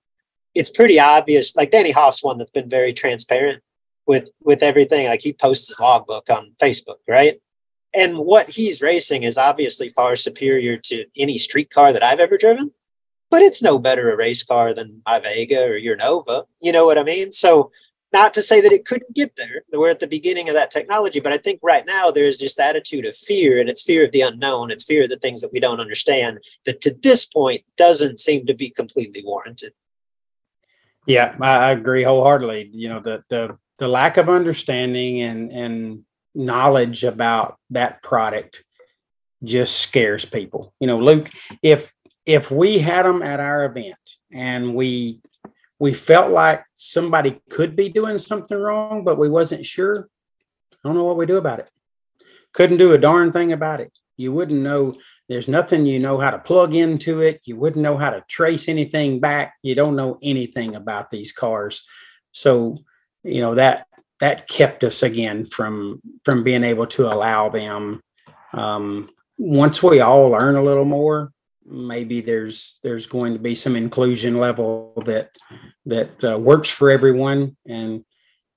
it's pretty obvious. Like Danny Hoff's one that's been very transparent with with everything. Like he posts his logbook on Facebook, right? And what he's racing is obviously far superior to any street car that I've ever driven, but it's no better a race car than my Vega or your Nova. You know what I mean? So not to say that it couldn't get there. We're at the beginning of that technology, but I think right now there's this attitude of fear, and it's fear of the unknown. It's fear of the things that we don't understand. That to this point doesn't seem to be completely warranted. Yeah, I agree wholeheartedly. You know, the the the lack of understanding and and knowledge about that product just scares people. You know, Luke, if if we had them at our event and we we felt like somebody could be doing something wrong, but we wasn't sure, I don't know what we do about it. Couldn't do a darn thing about it. You wouldn't know there's nothing you know how to plug into it. You wouldn't know how to trace anything back. You don't know anything about these cars. So, you know, that that kept us again from from being able to allow them um, once we all learn a little more maybe there's there's going to be some inclusion level that that uh, works for everyone and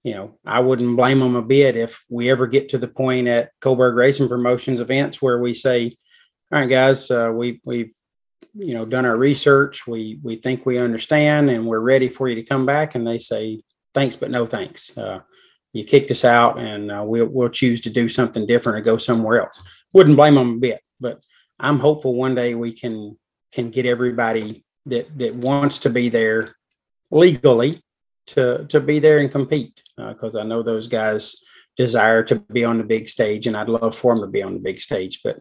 you know, I wouldn't blame them a bit if we ever get to the point at Coburg Racing Promotions events where we say, all right, guys, uh, we, we've you know done our research. We we think we understand and we're ready for you to come back. And they say thanks but no thanks. Uh, you kicked us out and uh, we'll, we'll choose to do something different or go somewhere else. Wouldn't blame them a bit but i'm hopeful one day we can can get everybody that that wants to be there legally to to be there and compete because uh, i know those guys desire to be on the big stage and i'd love for them to be on the big stage but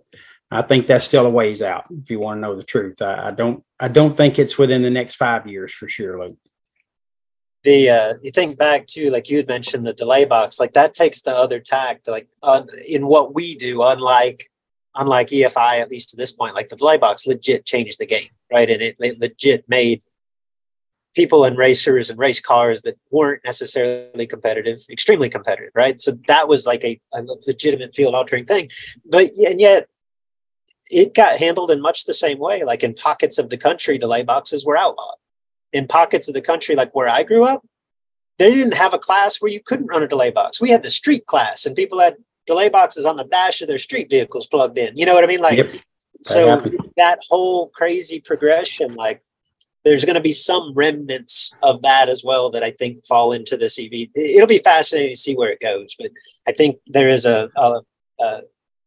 I think that's still a ways out. If you want to know the truth, I, I don't. I don't think it's within the next five years for sure, Luke. The uh, you think back to like you had mentioned the delay box, like that takes the other tact, like on, in what we do, unlike unlike EFI at least to this point, like the delay box legit changed the game, right? And it, it legit made people and racers and race cars that weren't necessarily competitive extremely competitive right so that was like a, a legitimate field altering thing but and yet it got handled in much the same way. Like in pockets of the country, delay boxes were outlawed. In pockets of the country, like where I grew up, they didn't have a class where you couldn't run a delay box. We had the street class, and people had delay boxes on the dash of their street vehicles plugged in. You know what I mean? Like, yep. so that, that whole crazy progression, like, there's going to be some remnants of that as well that I think fall into this EV. It'll be fascinating to see where it goes, but I think there is a, a, a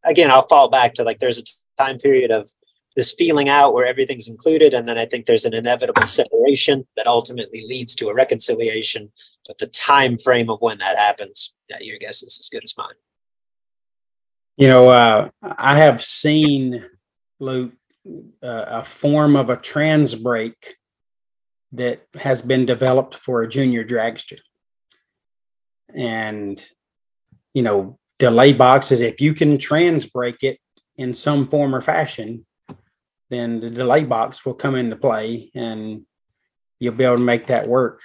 again, I'll fall back to like there's a time period of this feeling out where everything's included and then i think there's an inevitable separation that ultimately leads to a reconciliation but the time frame of when that happens yeah, your guess is as good as mine. You know uh, i have seen luke uh, a form of a trans brake that has been developed for a junior dragster. And you know delay boxes if you can trans brake it in some form or fashion, then the delay box will come into play and you'll be able to make that work.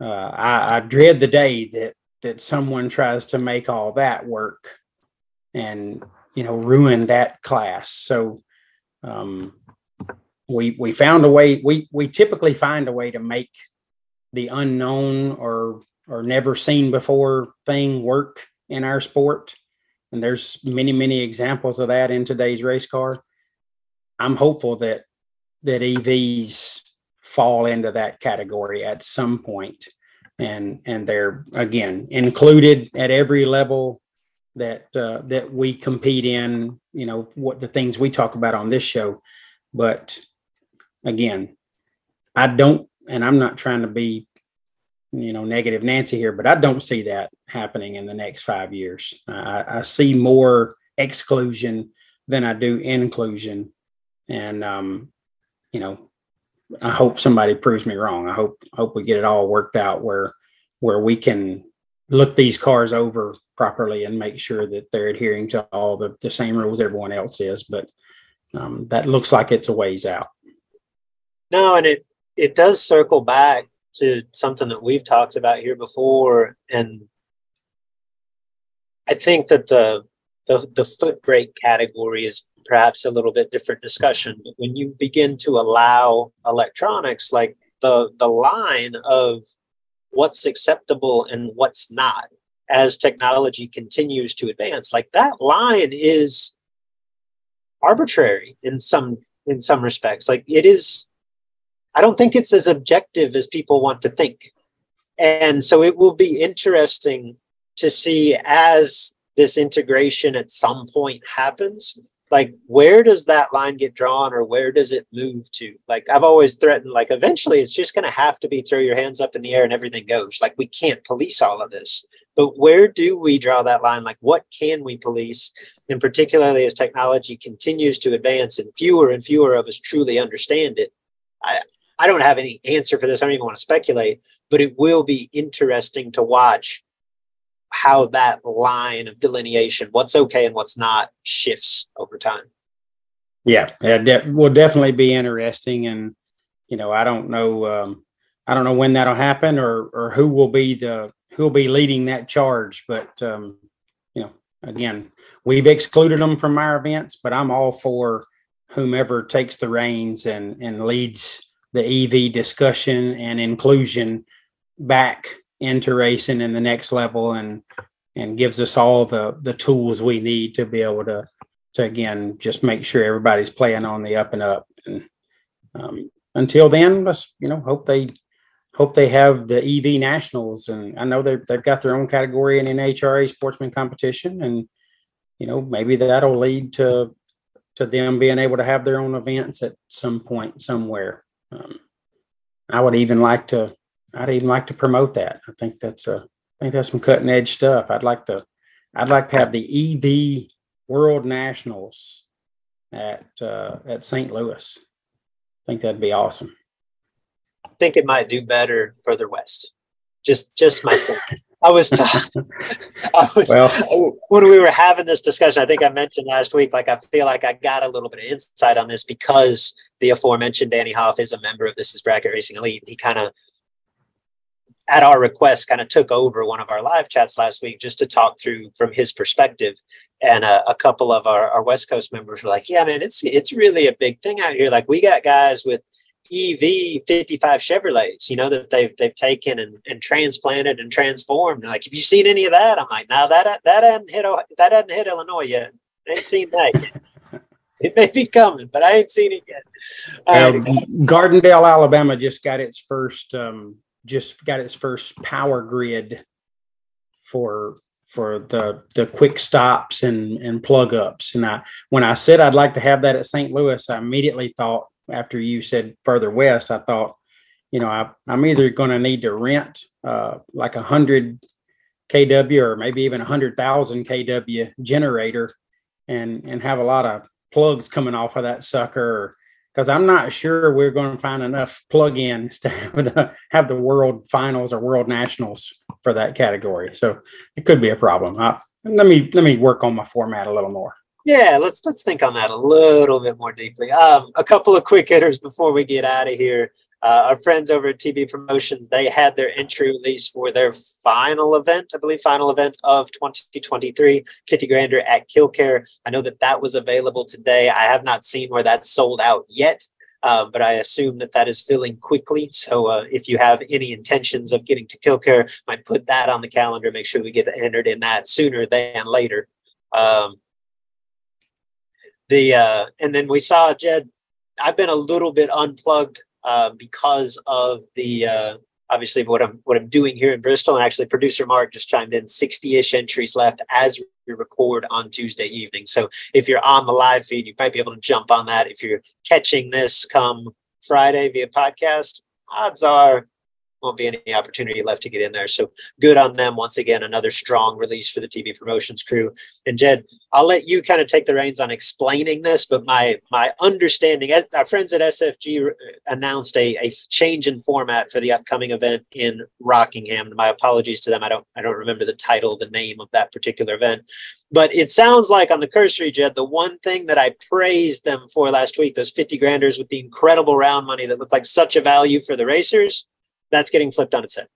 Uh, I, I dread the day that that someone tries to make all that work and you know ruin that class. So um, we we found a way. We we typically find a way to make the unknown or or never seen before thing work in our sport and there's many many examples of that in today's race car. I'm hopeful that that evs fall into that category at some point. And and they're again included at every level that uh, that we compete in you know what the things we talk about on this show. But again i don't and i'm not trying to be you know negative Nancy here, but I don't see that happening in the next five years. I, I see more exclusion than I do inclusion, and um, you know, I hope somebody proves me wrong. I hope hope we get it all worked out where where we can look these cars over properly and make sure that they're adhering to all the, the same rules everyone else is. But um, that looks like it's a ways out. No, and it it does circle back to something that we've talked about here before, and I think that the the, the foot brake category is perhaps a little bit different discussion. But when you begin to allow electronics, like the the line of what's acceptable and what's not, as technology continues to advance, like that line is arbitrary in some in some respects. Like it is, I don't think it's as objective as people want to think. And so it will be interesting to see as this integration at some point happens like where does that line get drawn or where does it move to? Like i've always threatened like eventually it's just going to have to be throw your hands up in the air and everything goes. Like we can't police all of this. But where do we draw that line? Like what can we police? And particularly as technology continues to advance and fewer and fewer of us truly understand it i i don't have any answer for this i don't even want to speculate but it will be interesting to watch how that line of delineation, what's okay and what's not, shifts over time. Yeah, it de- will definitely be interesting, and you know, I don't know, um, I don't know when that'll happen or or who will be the who will be leading that charge, but um, you know, again, we've excluded them from our events, but I'm all for whomever takes the reins and and leads the EV discussion and inclusion back into racing in the next level and and gives us all the the tools we need to be able to to again just make sure everybody's playing on the up and up. And um, until then let's you know hope they hope they have the ev nationals. And i know they've, they've got their own category in nhra sportsman competition. And you know maybe that'll lead to to them being able to have their own events at some point somewhere um, i would even like to I'd even like to promote that. I think that's a, I think that's some cutting edge stuff. I'd like to, I'd like to have the EV World Nationals at uh, at St. Louis. I think that'd be awesome. I think it might do better further west. Just, just my [laughs] I was, t- [laughs] I was well, when we were having this discussion. I think I mentioned last week. Like I feel like I got a little bit of insight on this because the aforementioned Danny Hoff is a member of This Is Bracket Racing Elite. He kind of at our request, kind of took over one of our live chats last week just to talk through from his perspective. And uh, a couple of our, our West Coast members were like, "Yeah, man, it's it's really a big thing out here. Like we got guys with EV 55 Chevrolets, you know, that they've they've taken and, and transplanted and transformed. like, have you seen any of that? I'm like, no, that that hadn't hit that hadn't hit Illinois yet. I ain't seen that yet. [laughs] it may be coming, but I ain't seen it yet. Um, Gardendale, Alabama, just got its first um, just got its first power grid for for the the quick stops and and plug ups. And I when I said I'd like to have that at St. Louis, I immediately thought after you said further west, I thought, you know, I, I'm either going to need to rent uh, like a hundred kW or maybe even a hundred thousand kW generator and and have a lot of plugs coming off of that sucker because I'm not sure we're going to find enough plug-ins to [laughs] have the, have the world finals or world nationals for that category. So it could be a problem. Uh, let me let me work on my format a little more. Yeah, let's let's think on that a little bit more deeply. Um, a couple of quick hitters before we get out of here uh, our friends over at TB Promotions, they had their entry release for their final event, I believe, final event of 2023, Kitty Grander at Kil-Kare. I know that that was available today. I have not seen where that's sold out yet, uh, but I assume that that is filling quickly. So uh, if you have any intentions of getting to Kil-Kare, might put that on the calendar. Make sure we get entered in that sooner than later. Um, the uh, and then we saw Jed. I've been a little bit unplugged uh, because of the uh, obviously what I'm what I'm doing here in Bristol. And actually, producer Mark just chimed in 60-ish entries left as we record on Tuesday evening. So if you're on the live feed, you might be able to jump on that. If you're catching this come Friday via podcast, odds are won't be any opportunity left to get in there. So good on them once again. Another strong release for the TV promotions crew. And Jed, I'll let you kind of take the reins on explaining this, but my my understanding, our friends at SFG announced a, a change in format for the upcoming event in Rockingham. My apologies to them. I don't I don't remember the title, the name of that particular event. But it sounds like on the cursory, Jed, the one thing that I praised them for last week, those 50 granders with the incredible round money that looked like such a value for the racers, that's getting flipped on its head.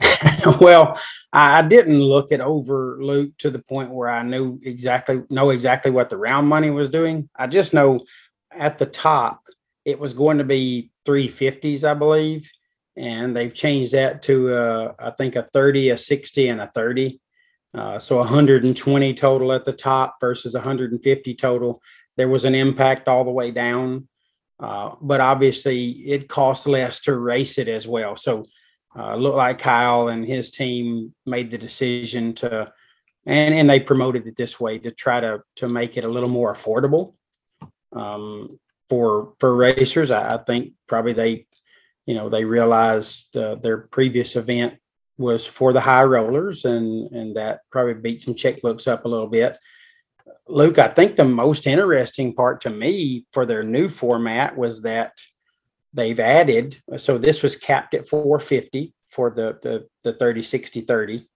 [laughs] well, I didn't look over, Luke, to the point where I knew exactly know exactly what the round money was doing. I just know at the top it was going to be 350s, I believe, and they've changed that to uh, I think a 30, a 60, and a 30. Uh, so 120 total at the top versus 150 total. There was an impact all the way down, uh, but obviously it costs less to race it as well. So uh, looked like Kyle and his team made the decision to, and and they promoted it this way to try to to make it a little more affordable um, for for racers. I, I, think probably they, you know, they realized uh, their previous event was for the high rollers, and and that probably beat some checkbooks up a little bit. Luke, I think the most interesting part to me for their new format was that they've added. So this was capped at 450 for the the the 30 60 30,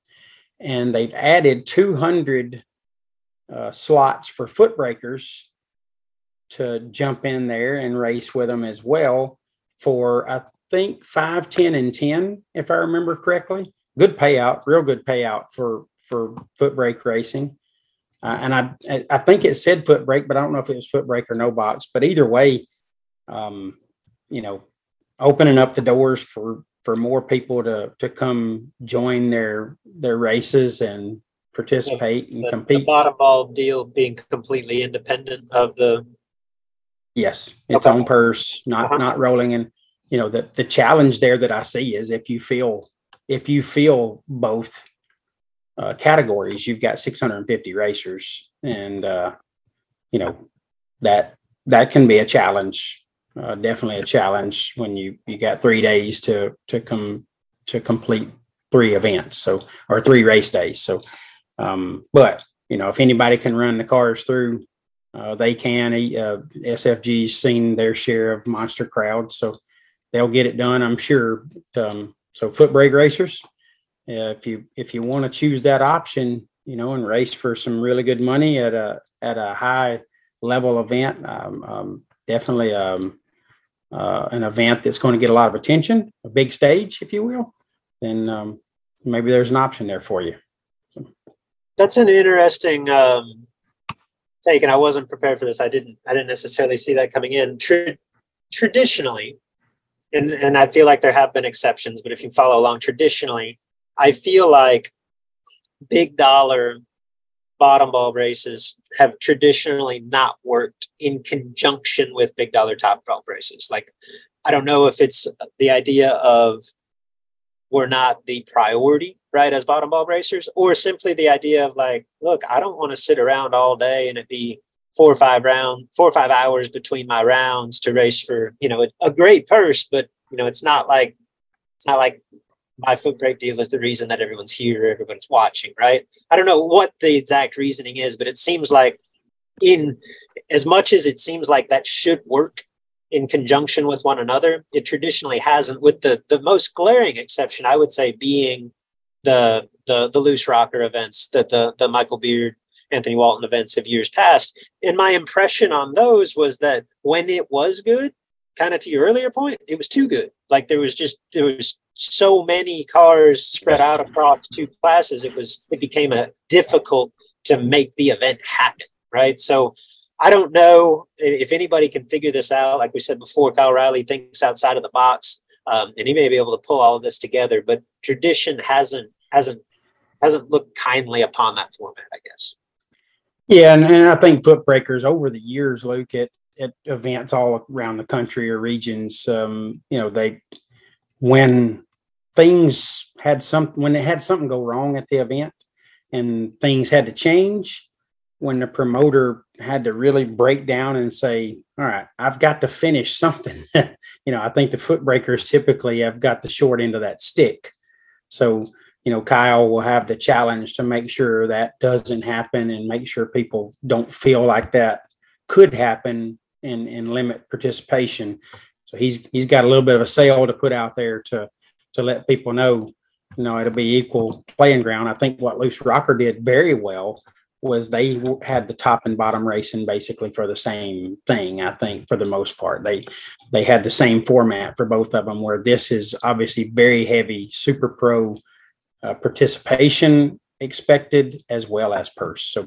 and they've added 200 uh, slots for foot brakers to jump in there and race with them as well for I think five, 10, and 10, if I remember correctly. Good payout, real good payout for for foot brake racing. Uh, and I I think it said foot brake, but I don't know if it was foot brake or no box. But either way, um, you know, opening up the doors for for more people to to come join their their races and participate and the, compete. The bottom bulb deal being completely independent of the. Yes, its okay. own purse, not uh-huh. not rolling in you know the the challenge there that I see is if you feel if you feel both uh, categories, you've got 650 racers, and uh, you know that that can be a challenge. Uh, definitely a challenge when you you got three days to to come to complete three events, so or three race days. So, um, but you know if anybody can run the cars through, uh, they can. Uh, SFG's seen their share of monster crowds, so they'll get it done, I'm sure. Um, so foot brake racers, if you if you want to choose that option, you know, and race for some really good money at a at a high level event, um, um, definitely um, uh, an event that's going to get a lot of attention, a big stage, if you will, then um, maybe there's an option there for you. That's an interesting um, take, and I wasn't prepared for this. I didn't I didn't necessarily see that coming in. Tra- traditionally, and and I feel like there have been exceptions, but if you follow along traditionally, I feel like big dollar bottom bulb races have traditionally not worked in conjunction with big dollar top bulb races. Like I don't know if it's the idea of we're not the priority, right, as bottom bulb racers, or simply the idea of like, look, I don't want to sit around all day and it be four or five round, four or five hours between my rounds to race for, you know, a, a great purse, but you know, it's not like it's not like my foot brake deal is the reason that everyone's here, everyone's watching, right? I don't know what the exact reasoning is, but it seems like in as much as it seems like that should work in conjunction with one another, it traditionally hasn't, with the the most glaring exception, I would say, being the the the loose rocker events, that the the Michael Beard Anthony Walton events of years past. And my impression on those was that when it was good, kind of to your earlier point, it was too good. Like there was just there was so many cars spread out across two classes. It was it became a difficult to make the event happen. Right. So I don't know if anybody can figure this out. Like we said before, Kyle Riley thinks outside of the box, um, and he may be able to pull all of this together. But tradition hasn't hasn't hasn't looked kindly upon that format, I guess. Yeah, and, and I think foot brakers over the years, Luke, at, at events all around the country or regions, um, you know, they when things had some when they had something go wrong at the event and things had to change, when the promoter had to really break down and say, all right, I've got to finish something. [laughs] you know, I think the foot brakers typically have got the short end of that stick. So, you know, Kyle will have the challenge to make sure that doesn't happen and make sure people don't feel like that could happen and, and limit participation. So he's he's got a little bit of a sale to put out there to to let people know, you know, it'll be equal playing ground. I think what Loose Rocker did very well was they had the top and bottom racing basically for the same thing i think for the most part. They they had the same format for both of them where this is obviously very heavy super pro uh, participation expected as well as purse. So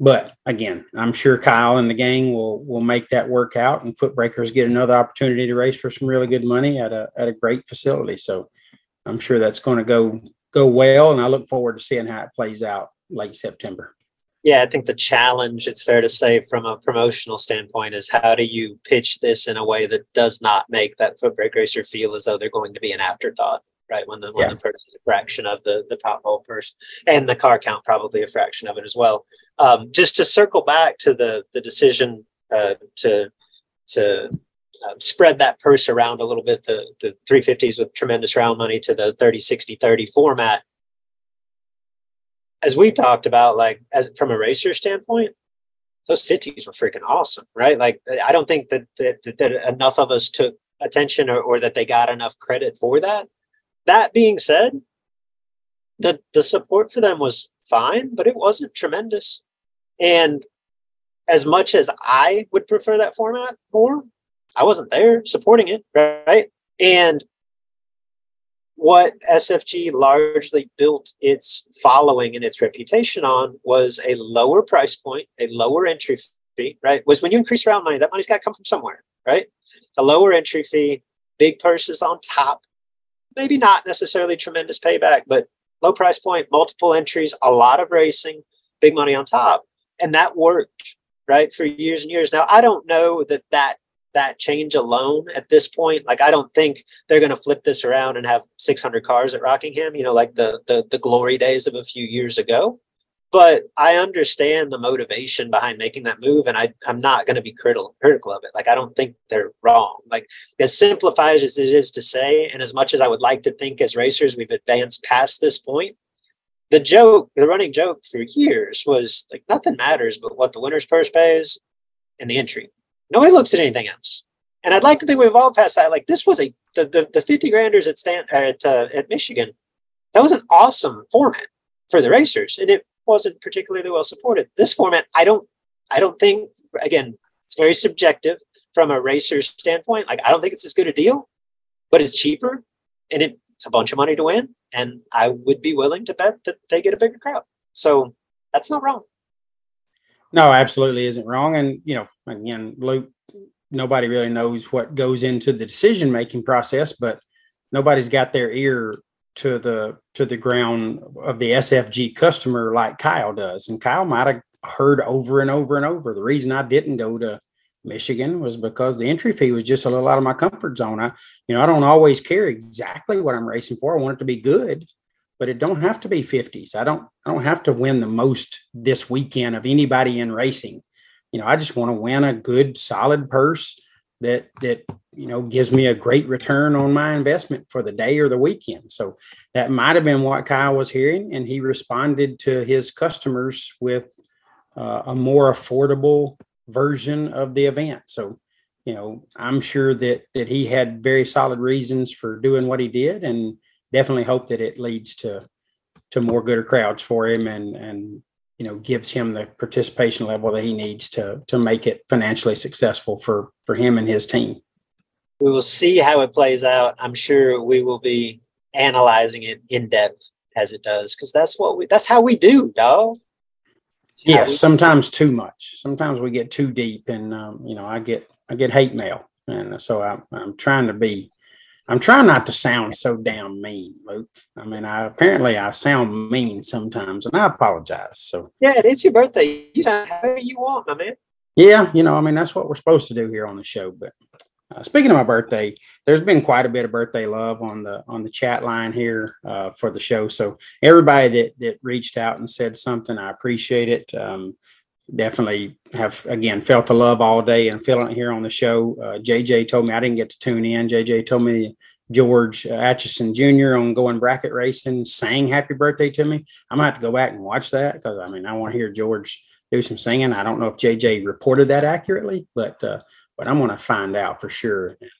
but again i'm sure kyle and the gang will will make that work out and footbrakers get another opportunity to race for some really good money at a at a great facility. So i'm sure that's going to go go well and i look forward to seeing how it plays out late september yeah, I think the challenge, it's fair to say, from a promotional standpoint, is how do you pitch this in a way that does not make that foot brake racer feel as though they're going to be an afterthought, right? When the when yeah. the person is a fraction of the the top hole person, and the car count probably a fraction of it as well. Um, just to circle back to the the decision uh, to to uh, spread that purse around a little bit, the the 350s with tremendous round money to the 30 60 30 format as we talked about, like as from a racer standpoint, those 50s were freaking awesome, right? Like I don't think that that, that, that enough of us took attention or, or that they got enough credit for that. That being said, the the support for them was fine, but it wasn't tremendous. And as much as I would prefer that format more, I wasn't there supporting it, right? And what SFG largely built its following and its reputation on was a lower price point, a lower entry fee, right? Was when you increase round money, that money's got to come from somewhere, right? A lower entry fee, big purses on top, maybe not necessarily tremendous payback, but low price point, multiple entries, a lot of racing, big money on top. And that worked, right, for years and years. Now, I don't know that that that change alone at this point. Like I don't think they're going to flip this around and have 600 cars at Rockingham, you know, like the, the the glory days of a few years ago. But I understand the motivation behind making that move, and I I'm not going to be critical critical of it. Like I don't think they're wrong. Like as simplified as it is to say, and as much as I would like to think as racers we've advanced past this point, the joke, the running joke for years was like nothing matters but what the winner's purse pays and the entry. Nobody looks at anything else. And I'd like to think we've all passed that. Like this was a the the, the 50 granders at Stan at uh, at Michigan. That was an awesome format for the racers, and it wasn't particularly well supported. This format, I don't I don't think again, it's very subjective from a racer's standpoint. Like I don't think it's as good a deal, but it's cheaper and it, it's a bunch of money to win. And I would be willing to bet that they get a bigger crowd. So that's not wrong. No, absolutely isn't wrong. And, you know, again, Luke, nobody really knows what goes into the decision making process, but nobody's got their ear to the to the ground of the SFG customer like Kyle does. And Kyle might have heard over and over and over. The reason I didn't go to Michigan was because the entry fee was just a little out of my comfort zone. I, you know, I don't always care exactly what I'm racing for. I want it to be good but it don't have to be 50s. I don't I don't have to win the most this weekend of anybody in racing. You know, I just want to win a good solid purse that that you know gives me a great return on my investment for the day or the weekend. So that might have been what Kyle was hearing, and he responded to his customers with uh, a more affordable version of the event. So you know, I'm sure that that he had very solid reasons for doing what he did, and definitely hope that it leads to to more gooder crowds for him and and you know gives him the participation level that he needs to to make it financially successful for for him and his team. We will see how it plays out. I'm sure we will be analyzing it in depth as it does because that's what we that's how we do, dog. Yes, sometimes too much. Sometimes we get too deep, and um, you know, I get I get hate mail, and so I'm I'm trying to be I'm trying not to sound so damn mean, Luke. I mean, I apparently I sound mean sometimes, and I apologize. So yeah, it's your birthday. You sound however you want, my man. Yeah, you know, I mean, that's what we're supposed to do here on the show. But uh, speaking of my birthday, there's been quite a bit of birthday love on the on the chat line here uh, for the show. So everybody that that reached out and said something, I appreciate it. Um, definitely have again felt the love all day and feeling it here on the show. Uh, JJ told me I didn't get to tune in. JJ told me George uh, Atchison Jr. on going bracket racing sang happy birthday to me. I'm gonna have to go back and watch that because I mean I want to hear George do some singing. I don't know if JJ reported that accurately, but uh, but I'm gonna find out for sure and,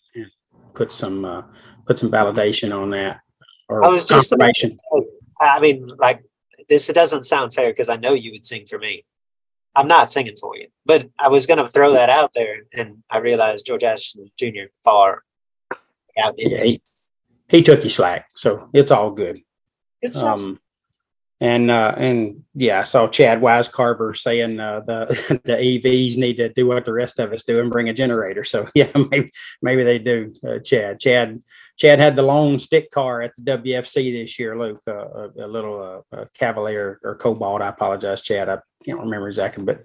put some uh, put some validation on that or I was just confirmation. say, I mean, like this doesn't sound fair because I know you would sing for me. I'm not singing for you, but I was going to throw that out there, and I realized George Ashton Jr. far out. Yeah, he, he took you slack, so it's all good. It's Um, and uh, and yeah, I saw Chad Wise Carver saying uh, the [laughs] the EVs need to do what the rest of us do and bring a generator. So [laughs] yeah, maybe maybe they do. Uh, Chad, Chad, Chad had the long stick car at the WFC this year. Luke, uh, a, a little uh, uh, Cavalier or Cobalt. I apologize, Chad. I can't remember exactly, but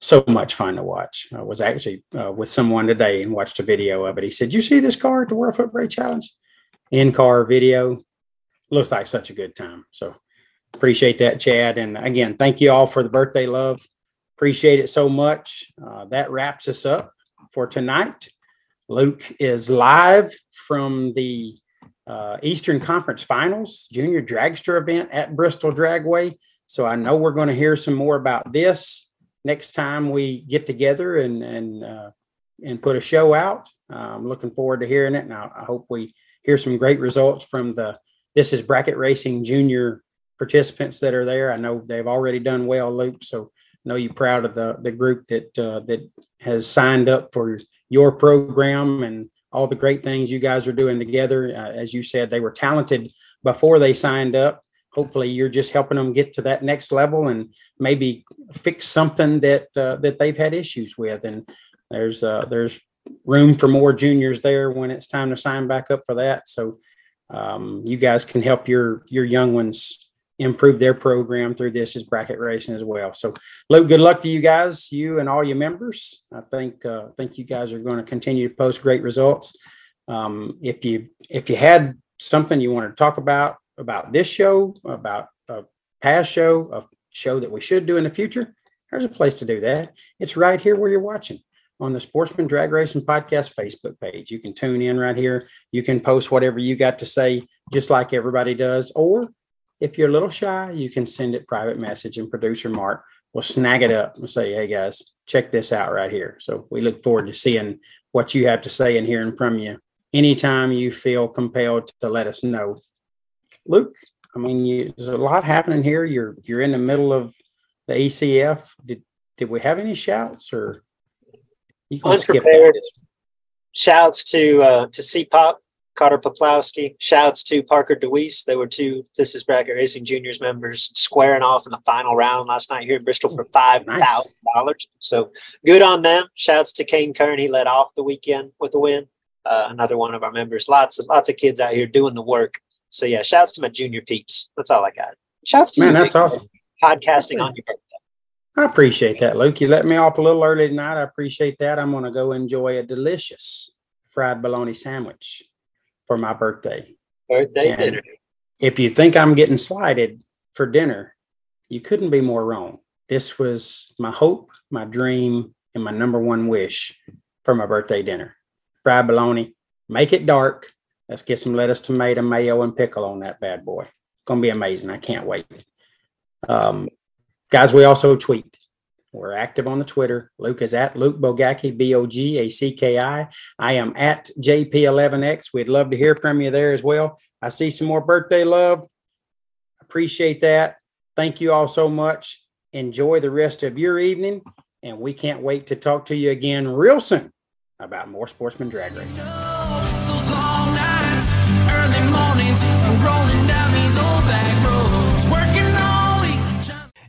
so much fun to watch. I was actually uh, with someone today and watched a video of it. He said, "You see this car at the World Foot Brake Challenge? In car video. Looks like such a good time." So appreciate that, Chad. And again, thank you all for the birthday love. Appreciate it so much. Uh, that wraps us up for tonight. Luke is live from the uh, Eastern Conference Finals Junior Dragster event at Bristol Dragway. So I know we're going to hear some more about this next time we get together and and uh, and put a show out. I'm looking forward to hearing it, and I, I hope we hear some great results from the This is Bracket Racing Junior participants that are there. I know they've already done well, Luke. So I know you're proud of the the group that uh, that has signed up for your program and all the great things you guys are doing together. Uh, as you said, they were talented before they signed up. Hopefully, you're just helping them get to that next level and maybe fix something that uh, that they've had issues with. And there's uh, there's room for more juniors there when it's time to sign back up for that. So um, you guys can help your your young ones improve their program through this is bracket racing as well. So, Luke, good luck to you guys, you and all your members. I think uh, think you guys are going to continue to post great results. Um, if you if you had something you want to talk about about this show, about a past show, a show that we should do in the future, there's a place to do that. It's right here where you're watching on the Sportsman Drag Racing Podcast Facebook page. You can tune in right here. You can post whatever you got to say, just like everybody does, or if you're a little shy, you can send it private message and producer Mark will snag it up and say, Hey guys, check this out right here. So we look forward to seeing what you have to say and hearing from you anytime you feel compelled to let us know. Luke, I mean, you, there's a lot happening here. You're you're in the middle of the ECF. Did did we have any shouts or you can skip that? Shouts to uh, to CPOP, Carter Poplowski. Shouts to Parker DeWeese. They were two This is Bracket Racing Juniors members squaring off in the final round last night here in Bristol for five thousand dollars. So good on them. Shouts to Kane Kern. He led off the weekend with a win. Uh, another one of our members. Lots of lots of kids out here doing the work. So yeah, shouts to my junior peeps. That's all I got. Shouts to Man, you, that's awesome. podcasting on your birthday. I appreciate that, Luke. You let me off a little early tonight. I appreciate that. I'm going to go enjoy a delicious fried bologna sandwich for my birthday. Birthday And dinner. If you think I'm getting slighted for dinner, you couldn't be more wrong. This was my hope, my dream, and my number one wish for my birthday dinner. Fried bologna, make it dark. Let's get some lettuce, tomato, mayo, and pickle on that bad boy. It's going to be amazing. I can't wait. Um, guys, we also tweet. We're active on the Twitter. Luke is at Luke Bogacki, B O G A C K I. I am at JP11X. We'd love to hear from you there as well. I see some more birthday love. Appreciate that. Thank you all so much. Enjoy the rest of your evening. And we can't wait to talk to you again real soon about more sportsman drag racing.